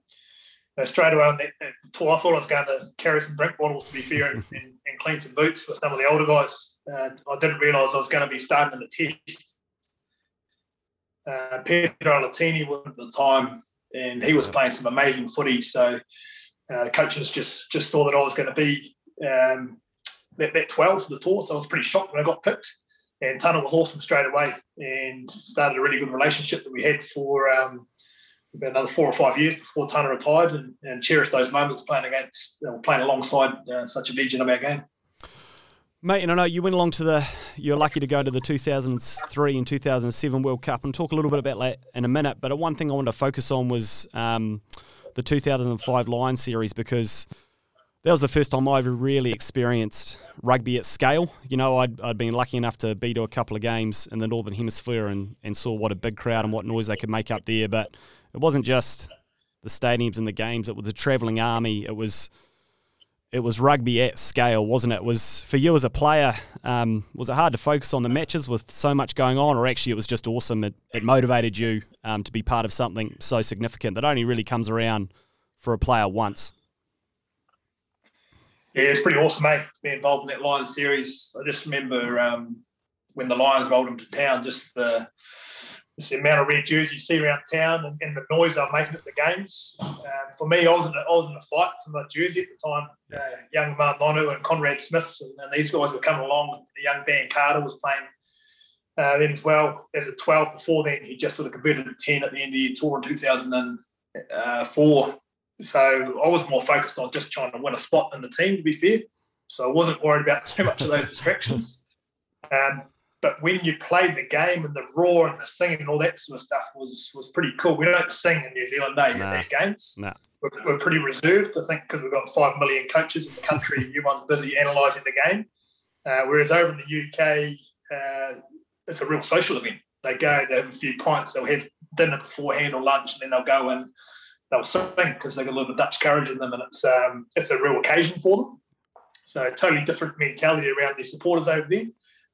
straight away on that, that, tour, I thought I was going to carry some drink bottles, to be fair, and, and, and clean some boots for some of the older guys. Uh, I didn't realise I was going to be starting in the test. Uh, Pita Alatini was at the time, and he was playing some amazing footy. So uh, the coaches just just saw that I was going to be um, that, that 12 for the tour. So I was pretty shocked when I got picked and Tana was awesome straight away and started a really good relationship that we had for um, about another four or five years before Tana retired and, and cherished those moments playing against, playing alongside uh, such a legend of our game. Mate, and I know you went along to the, you're lucky to go to the 2003 and 2007 World Cup and talk a little bit about that in a minute. But one thing I wanted to focus on was um, the 2005 Lions series because that was the first time I ever really experienced rugby at scale. You know, I'd, I'd been lucky enough to be to a couple of games in the Northern Hemisphere and, and saw what a big crowd and what noise they could make up there. But it wasn't just the stadiums and the games, it was the travelling army. It was it was rugby at scale, wasn't it? it was for you as a player, um, was it hard to focus on the matches with so much going on, or actually it was just awesome? It, it motivated you um, to be part of something so significant that only really comes around for a player once yeah, it's pretty awesome, mate, to be involved in that Lions series. I just remember um, when the Lions rolled into town, just the, just the amount of red jerseys you see around town and, and the noise they're making at the games. Um, for me, I was, in a, I was in a fight for my jersey at the time. Uh, young Ma'a Nonu and Conrad Smiths and, and, these guys were coming along. The young Dan Carter was playing uh, then as well as a 12 before then. He just sort of converted to 10 at the end of the year tour in 2004. So I was more focused on just trying to win a spot in the team, to be fair. So I wasn't worried about too much of those distractions. Um, but when you played the game and the roar and the singing and all that sort of stuff was was pretty cool. We don't sing in New Zealand, eh, nah, at games. Nah. We're, we're, pretty reserved, I think, because we've got five million coaches in the country. everyone's busy analysing the game. Uh, whereas over in the UK, uh, it's a real social event. They go, they have a few pints, they'll have dinner beforehand or lunch, and then they'll go and they'll sing because they've got a little bit of Dutch courage in them, and it's um, it's a real occasion for them. So totally different mentality around their supporters over there.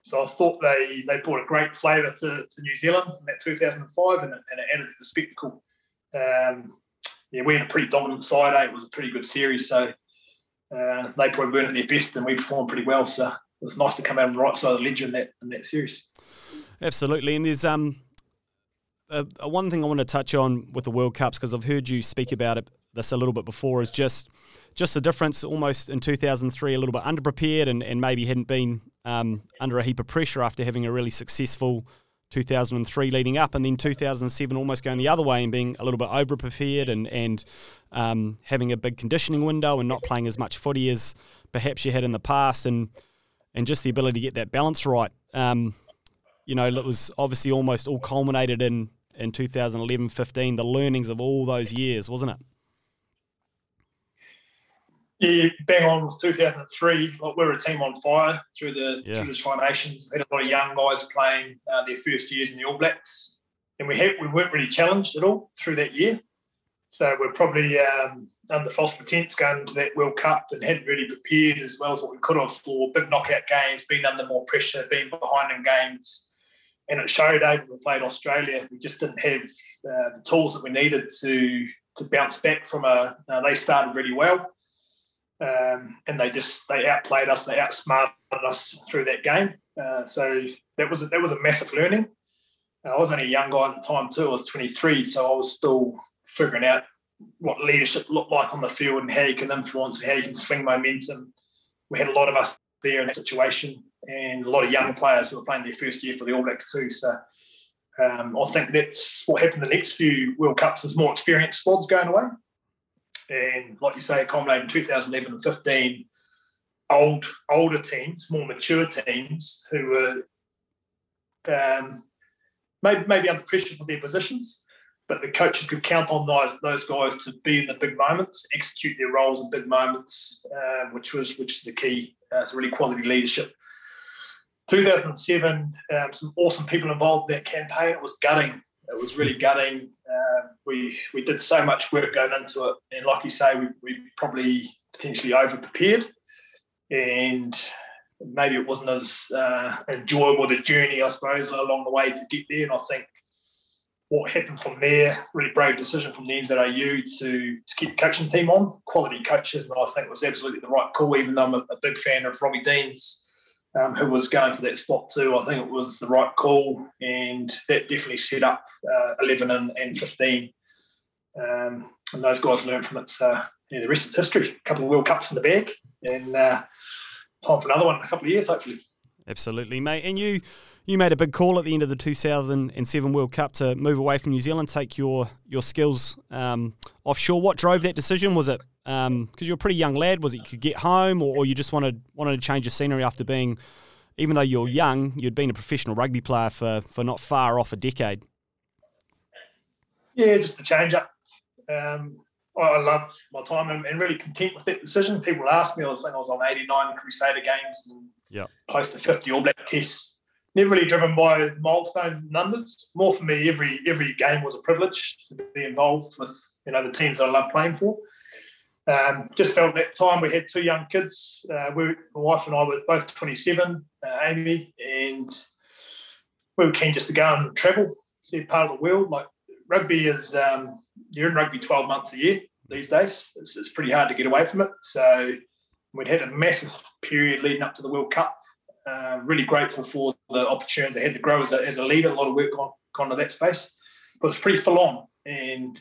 So I thought they they brought a great flavour to, to New Zealand in that 2005, and it, and it added to the spectacle. Um, yeah, we had a pretty dominant side. Eh? It was a pretty good series, so uh, they probably weren't at their best, and we performed pretty well. So it was nice to come out on the right side of the ledger in that in that series. Absolutely, and there's um uh, one thing I want to touch on with the World Cups because I've heard you speak about it this a little bit before is just just the difference almost in 2003 a little bit underprepared and, and maybe hadn't been um, under a heap of pressure after having a really successful 2003 leading up and then 2007 almost going the other way and being a little bit overprepared and and um, having a big conditioning window and not playing as much footy as perhaps you had in the past and and just the ability to get that balance right. Um, you know it was obviously almost all culminated in in 2011 15, the learnings of all those years, wasn't it? Yeah, bang on with 2003. Like we were a team on fire through the yeah. through the Tri Nations. We had a lot of young guys playing uh, their first years in the All Blacks, and we had, we weren't really challenged at all through that year. So we're probably um, under false pretense going to that World Cup and hadn't really prepared as well as what we could have for big knockout games, being under more pressure, being behind in games. And it showed over we played Australia, we just didn't have uh, the tools that we needed to to bounce back from a. Uh, they started really well, um, and they just they outplayed us, they outsmarted us through that game. Uh, so that was that was a massive learning. I was only a young guy at the time too. I was 23, so I was still figuring out what leadership looked like on the field and how you can influence and how you can swing momentum. We had a lot of us there in that situation, and a lot of young players who were playing their first year for the All Blacks too. So um, I think that's what happened the next few World Cups is more experienced squads going away. And like you say, in 2011 and 15, old older teams, more mature teams who were um, maybe, maybe under pressure for their positions, but the coaches could count on those those guys to be in the big moments, execute their roles in big moments, uh, which was which is the key. Uh, it's really quality leadership. 2007, um, some awesome people involved in that campaign. It was gutting. It was really gutting. Uh, we we did so much work going into it, and like you say, we, we probably potentially over prepared, and maybe it wasn't as uh, enjoyable the journey, I suppose, along the way to get there. And I think what happened from there, really brave decision from the NZRU to, to keep the coaching team on, quality coaches, and I think was absolutely the right call, even though I'm a, a big fan of Robbie Deans, um, who was going for that spot too. I think it was the right call, and that definitely set up uh, 11 and, and 15. Um, and those guys learned from it. So yeah, the rest is history. A couple of World Cups in the bag, and uh, time for another one in a couple of years, hopefully. Absolutely, mate. And you you made a big call at the end of the 2007 World Cup to move away from New Zealand, take your your skills um, offshore. What drove that decision? Was it because um, you're a pretty young lad? Was it you could get home, or, or, you just wanted wanted to change the scenery after being, even though you're young, you'd been a professional rugby player for for not far off a decade? Yeah, just the change up. Um, I love my time and, and, really content with that decision. People ask me, I think I was on 89 Crusader games and yep. close to 50 All Black tests. Never really driven by milestones and numbers. More for me, every every game was a privilege to be involved with you know the teams that I love playing for. Um, just felt that time we had two young kids. Uh, we, my wife and I were both 27, uh, Amy, and we were keen just to go and travel, see a part of the world. Like rugby is um, you're in rugby 12 months a year these days. It's, it's, pretty hard to get away from it. So we'd had a massive period leading up to the World Cup. Uh, really grateful for the opportunity I had to grow as a, as a leader. A lot of work gone, gone to that space, but it's pretty full on. And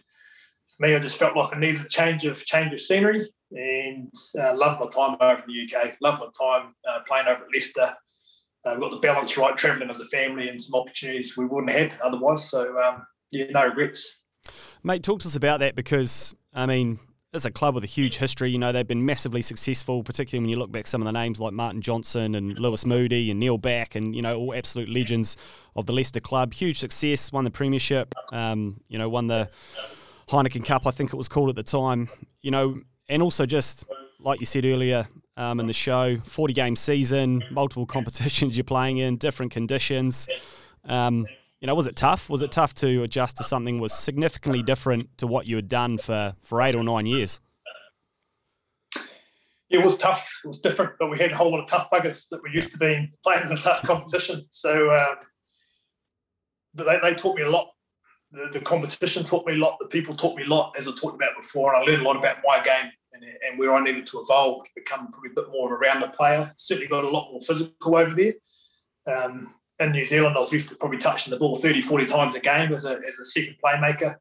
me, I just felt like I needed a change of change of scenery, and uh, loved my time over in the UK. Loved my time uh, playing over at Leicester. Uh, got the balance right, travelling as a family, and some opportunities we wouldn't have otherwise. So um, yeah, no regrets. Mate, talk to us about that because, I mean, it's a club with a huge history. You know, they've been massively successful, particularly when you look back some of the names like Martin Johnson and Lewis Moody and Neil Back and, you know, all absolute legends of the Leicester club. Huge success, won the Premiership, um, you know, won the Heineken Cup, I think it was called at the time. You know, and also just, like you said earlier um, in the show, 40 game season, multiple competitions you're playing in, different conditions. Um, you know, was it tough? Was it tough to adjust to something was significantly different to what you had done for, for eight or nine years? It was tough. It was different, but we had a whole lot of tough buggers that were used to being playing in a tough competition. So, um, but they, they taught me a lot. The, the, competition taught me a lot. The people taught me a lot, as I talked about before. And I learned a lot about my game and, and where I needed to evolve to become probably a bit more of a rounder player. Certainly got a lot more physical over there. Um, in New Zealand, I was used to probably touching the ball 30, 40 times a game as a, as a second playmaker.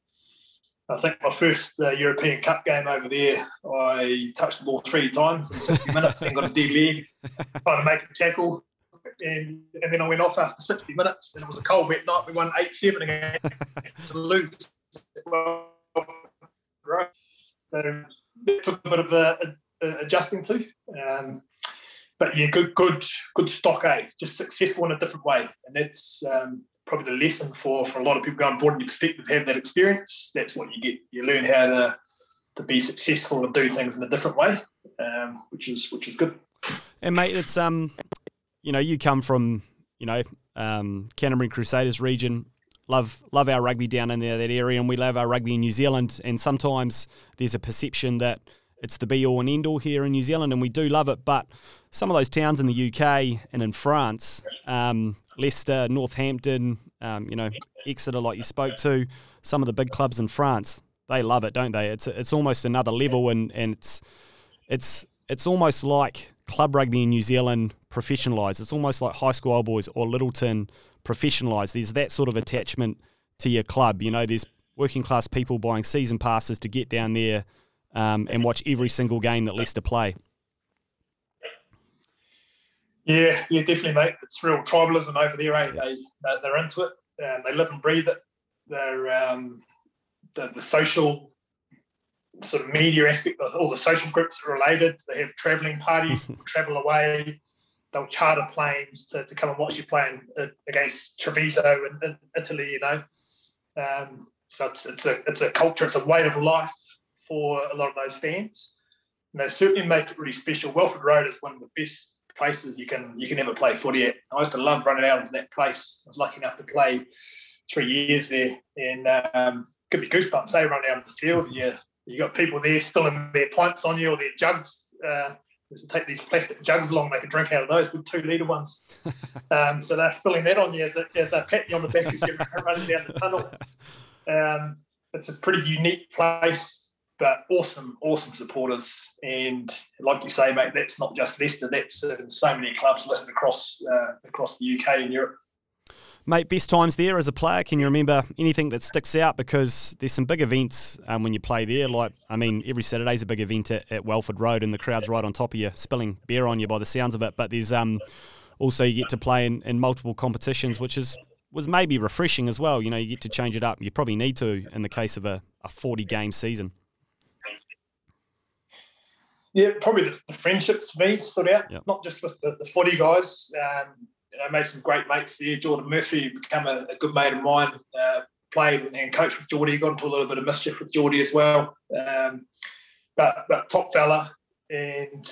I think my first uh, European Cup game over there, I touched the ball three times in 60 minutes and got a dead leg, trying to make a tackle. And, and then I went off after 60 minutes, and it was a cold, wet night. We won 8 7 again to lose. Well, so it took a bit of a, a, a adjusting to. Um, but yeah, good, good, good stock, eh? Just successful in a different way, and that's um, probably the lesson for for a lot of people going broaden your perspective, have that experience. That's what you get. You learn how to to be successful and do things in a different way, um, which is which is good. And mate, it's um, you know, you come from you know um, Canterbury Crusaders region. love love our rugby down in there that area, and we love our rugby in New Zealand. And sometimes there's a perception that it's the be all and end all here in New Zealand, and we do love it. But some of those towns in the UK and in France, um, Leicester, Northampton, um, you know, Exeter, like you spoke to, some of the big clubs in France, they love it, don't they? It's it's almost another level, and, and it's it's it's almost like club rugby in New Zealand professionalised. It's almost like high school old boys or Lyttelton professionalised. There's that sort of attachment to your club. You know, there's working class people buying season passes to get down there um, and watch every single game that Leicester play. Yeah, yeah, definitely, mate. It's real tribalism over there. Eh? They they're into it. Um, they live and breathe it. They're um, the, the social sort of media aspect, all the social groups are related. They have travelling parties, travel away. They'll charter planes to, to come and watch you playing against Treviso in, Italy. You know, um, so it's, it's a it's a culture, it's a way of life for a lot of those fans. And they certainly make it really special. Welford Road is one of the best places you can you can ever play footy at. I used to love running out of that place. I was lucky enough to play three years there, and um, could be goosebumps. They run out of the field. Yeah, you got people there spilling their pints on you or their jugs. Uh, take these plastic jugs along, they can drink out of those with two litre ones. Um, so they're spilling that on you as they, as they pat you on the back as you're running down the tunnel. Um, it's a pretty unique place, but awesome, awesome supporters. And like you say, mate, that's not just Leicester. That's in so many clubs littered across uh, across the UK and Europe. Mate, best times there as a player. Can you remember anything that sticks out? Because there's some big events um, when you play there. Like, I mean, every Saturday's a big event at, at Welford Road, and the crowd's right on top of you, spilling beer on you by the sounds of it. But there's um, also you get to play in, in multiple competitions, which is was maybe refreshing as well. You know, you get to change it up. You probably need to in the case of a, a 40 game season. Yeah, probably the, the friendships for me stood out, yep. not just with the, the footy guys. Um, you know, made some great mates there. Geordan Murphy became a, a good mate of mine. Uh, played and coached with Geordie. Got into a little bit of mischief with Geordie as well. Um, but but top fella and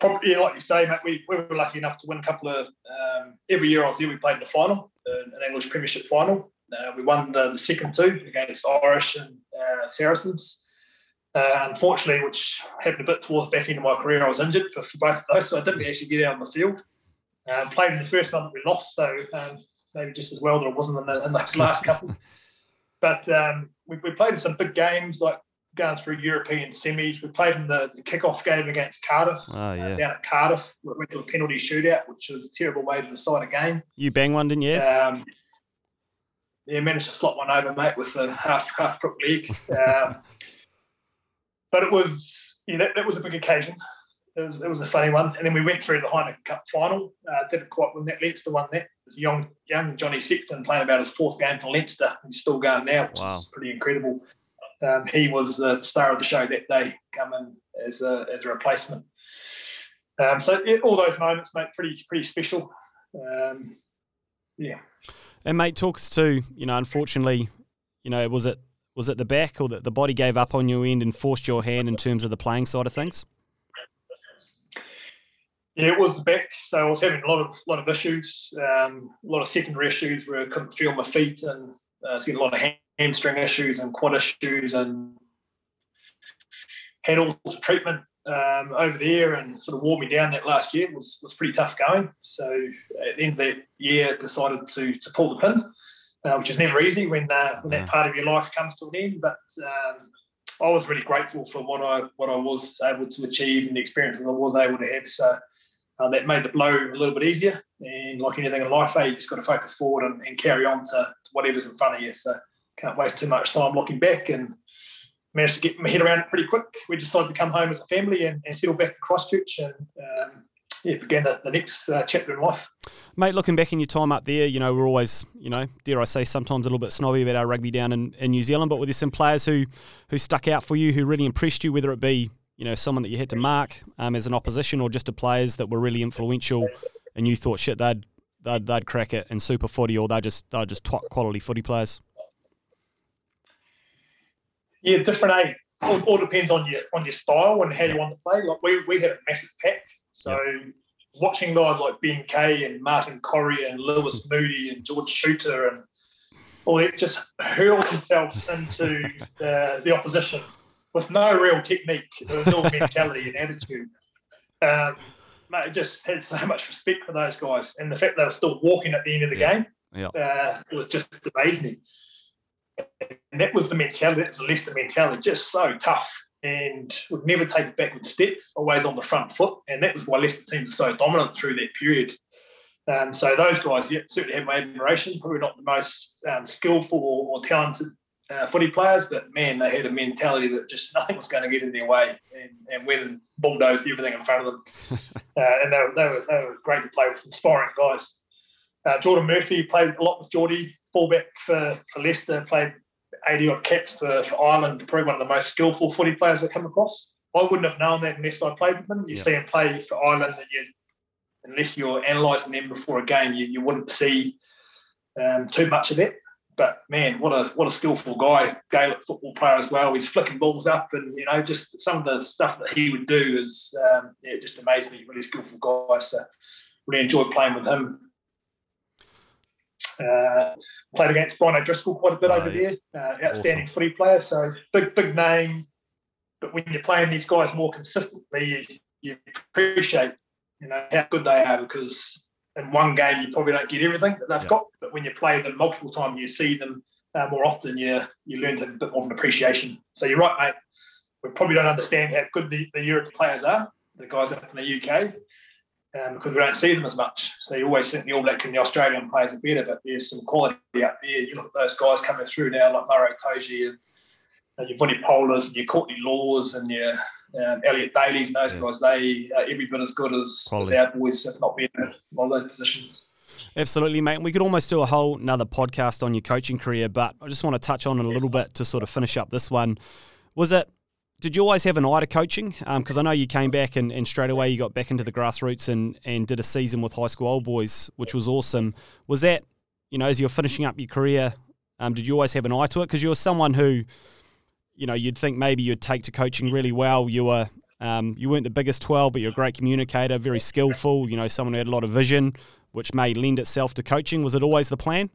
probably yeah, like you say, mate. We, we were lucky enough to win a couple of um, every year I was there. We played in the final, an English Premiership final. Uh, we won the, the, second two against Irish and uh, Saracens. Uh, unfortunately, which happened a bit towards the back end of my career, I was injured for, for both of those, so I didn't actually get out on the field. Uh, played in the first one that we lost, so um, maybe just as well that it wasn't in, the, in those last couple. but um, we, we, played in some big games, like going through European semis. We played in the, the kick-off game against Cardiff oh, yeah. uh, down at Cardiff. We went to a penalty shootout, which was a terrible way to decide a game. You bang one, didn't you? Um, yeah, managed to slot one over, mate, with a half half crook leg. Um, but it was yeah, that, that was a big occasion. It was, it was a funny one. And then we went through the Heineken Cup final. Uh, didn't quite win that. Leinster won that. Was young, young Johnny Sexton playing about his fourth game for Leinster. He's still going now, which wow. is pretty incredible. Um, he was the star of the show that day, coming as a, as a replacement. Um, so it, all those moments, mate, pretty pretty special. Um, yeah. And mate, talk us to you know, unfortunately, you know, it was it was it the back or that the body gave up on your end and forced your hand in terms of the playing side of things? Yeah, it was the back. So I was having a lot of lot of issues, um, a lot of secondary issues where I couldn't feel my feet, and uh, I was getting a lot of hamstring issues and quad issues, and had all of treatment um, over there, and sort of wore me down. That last year was was pretty tough going. So at the end of that year, decided to to pull the pin uh, which is never easy when, uh, when that part of your life comes to an end. But um, I was really grateful for what I what I was able to achieve and the experiences I was able to have. So uh, that made the blow a little bit easier. And like anything in life, eh, you just got to focus forward and, and carry on to, to, whatever's in front of you. So can't waste too much time looking back and managed to get my head around it pretty quick. We decided to come home as a family and, and settle back in Christchurch and um, yeah, began the, the next uh, chapter in life. Mate, looking back in your time up there, you know, we're always, you know, dare I say, sometimes a little bit snobby about our rugby down in, in New Zealand, but were there some players who, who stuck out for you, who really impressed you, whether it be, you know, someone that you had to mark um, as an opposition or just the players that were really influential and you thought, shit, they'd, they'd, they'd crack it in super footy or they're just, they're just top quality footy players? Yeah, different, eh? All, all, depends on your on your style and how you want to play. Like we, we had a massive pack, so watching guys like Ben Kay and Martin Corry and Lewis Moody and George Chuter and all that just hurl themselves into the, the opposition with no real technique, no mentality and attitude. Um, mate, just had so much respect for those guys, and the fact they were still walking at the end of the yeah. game yeah. uh, was just amazing. And that was the mentality. That was the Leicester mentality, just so tough and would never take a backward step, always on the front foot. And that was why Leicester teams was so dominant through that period. Um, so those guys yeah, certainly have my admiration. Probably not the most um, skillful or, or talented uh, footy players, but man, they had a mentality that just nothing was going to get in their way, and, and went and bulldozed everything in front of them. uh, and they were, they, were, they were great to play with, inspiring guys. Uh, Geordan Murphy played a lot with Geordie, fullback for, for Leicester, played 80 odd caps for, for Ireland, probably one of the most skillful footy players that come across. I wouldn't have known that unless I played with them. You Yeah. see him play for Ireland, and you, unless you're analysing them before a game, you, you wouldn't see um, too much of that. But man, what a what a skillful guy, Gaelic football player as well. He's flicking balls up, and you know, just some of the stuff that he would do is um, yeah, just amazed me. Really skillful guy. So really enjoyed playing with him. Uh, played against Brian O'Driscoll quite a bit Oh, over there. Uh, outstanding footy player. So big big name. But when you're playing these guys more consistently, you, you appreciate you know how good they are because in one game you probably don't get everything that they've Yeah. got, but when you play them multiple times, you see them uh, more often. You you learn to have a bit more of an appreciation. So you're right, mate. We probably don't understand how good the, the Europe players are, the guys up in the UK, um, because we don't see them as much. So you always think the All Black and the Australian players are better, but there's some quality up there. You look at those guys coming through now, like Maro Itoje and uh, your Vunipolas and your Courtney Lawes and your um, Elliot Dalys and those Yeah. guys, they are every bit as good as, as our boys, if not better, in a lot of those positions. Absolutely, mate. We could almost do a whole another podcast on your coaching career, but I just want to touch on it a little bit to sort of finish up this one. Was it? Did you always have an eye to coaching? Because I know you came back and, and straight away you got back into the grassroots and, and did a season with high school old boys, which was awesome. Was that, you know, as you're finishing up your career, um, did you always have an eye to it? Because you were someone who, you know, you'd think maybe you'd take to coaching really well. You were, um, you weren't the biggest twelve, but you're a great communicator, very skillful. You know, someone who had a lot of vision, which may lend itself to coaching. Was it always the plan?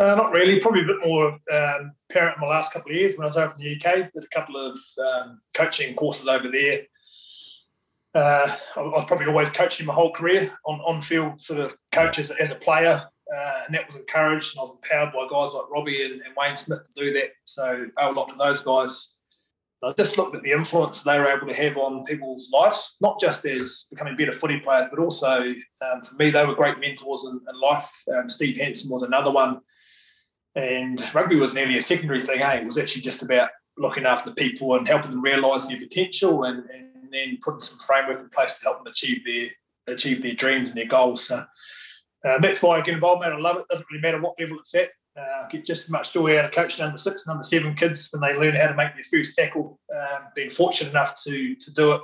Uh, not really. Probably a bit more um, parent in my last couple of years when I was over in the UK. Did a couple of um, coaching courses over there. Uh, I was probably always coaching my whole career on on field sort of coaches as a player, uh, and that was encouraged. And I was empowered by guys like Robbie and, and Wayne Smith to do that. So I owe a lot to those guys. I just looked at the influence they were able to have on people's lives, not just as becoming better footy players, but also um, for me, they were great mentors in, in life. Um, Steve Hansen was another one. And rugby was nearly a secondary thing, eh? It was actually just about looking after people and helping them realise their potential and, and then putting some framework in place to help them achieve their achieve their dreams and their goals. So uh, that's why I get involved, mate. I love it. Doesn't really matter what level it's at. Uh, I get just as much joy out of coaching number six number seven kids when they learn how to make their first tackle. Um, being fortunate enough to to do it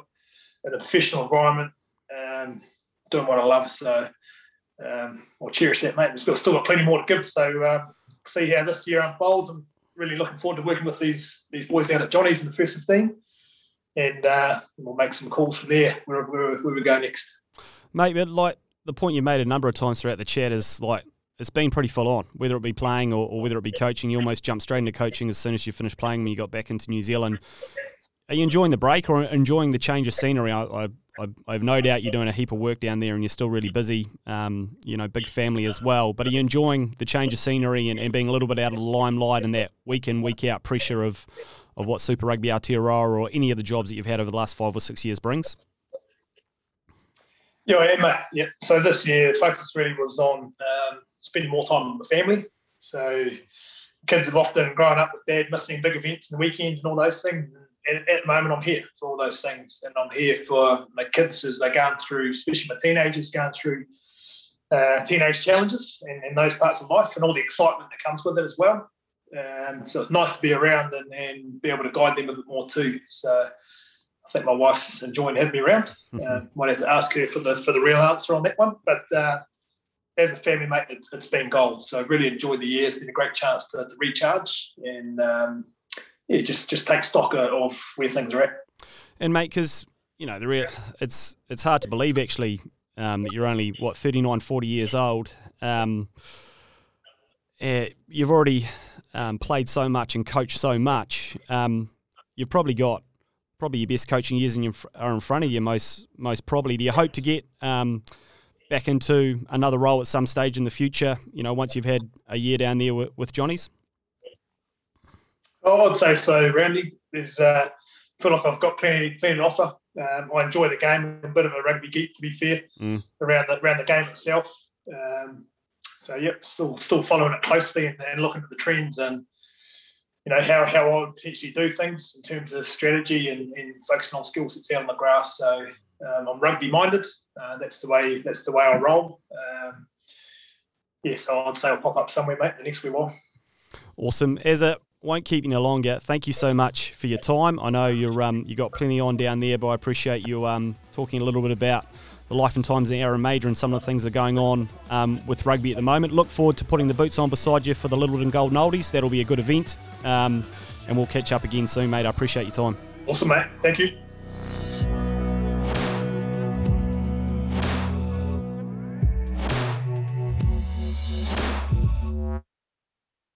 in a professional environment, um, doing what I love. So um, I'll cherish that, mate. We've still, still got plenty more to give. So um, see how this year unfolds. I'm really looking forward to working with these these boys down at Johnny's in the first 15. And uh, we'll make some calls from there where, where, where we go next. Mate, but like the point you made a number of times throughout the chat is like it's been pretty full on, whether it be playing or, or whether it be coaching. You almost jumped straight into coaching as soon as you finished playing when you got back into New Zealand. Are you enjoying the break or enjoying the change of scenery? I, I, I I have no doubt you're doing a heap of work down there and you're still really busy. Um, you know, big family as well. But are you enjoying the change of scenery and, and being a little bit out of the limelight and that week in, week out pressure of, of what Super Rugby Aotearoa or any of the jobs that you've had over the last five or six years brings? Yeah, mate. Yeah. So this year, the focus really was on um, spending more time with the family. So kids have often grown up with dad missing big events and weekends and all those things. And at the moment, I'm here for all those things, and I'm here for my kids as they're going through, especially my teenagers going through uh, teenage challenges and, and those parts of life, and all the excitement that comes with it as well. Um, so it's nice to be around and, and be able to guide them a bit more too. So I think my wife's enjoying having me around. Uh, might have to ask her for the for the real answer on that one. But uh, as a family mate, it's, it's been gold. So I've really enjoyed the year. It's been a great chance to, to recharge and um, yeah, just just take stock of where things are at. And mate, because you know, the it's it's hard to believe actually um, that you're only what 39, 40 years old. Um, uh, you've already um, played so much and coached so much. Um, you've probably got probably your best coaching years in your, are in front of you. Most most probably. Do you hope to get um, back into another role at some stage in the future? You know, once you've had a year down there with, with Johnny's. Oh, I'd say so, Randy. There's uh, feel like I've got plenty, plenty to offer. Um, I enjoy the game. I'm a bit of a rugby geek, to be fair, mm. around the around the game itself. Um, so yep, still still following it closely and, and, looking at the trends and you know how how I would potentially do things in terms of strategy and, and focusing on skill sets out on the grass. So um, I'm rugby minded. Uh, that's the way that's the way I roll. Um, yes, yeah, so I'd say I'll pop up somewhere, mate, the next wee while. Awesome. As a won't keep you no longer. Thank you so much for your time. I know you're um, you got plenty on down there, but I appreciate you um, talking a little bit about the life and times of Aaron Mauger and some of the things that are going on um, with rugby at the moment. Look forward to putting the boots on beside you for the Lyttelton Golden Oldies. That'll be a good event, um, and we'll catch up again soon, mate. I appreciate your time. Awesome, mate. Thank you.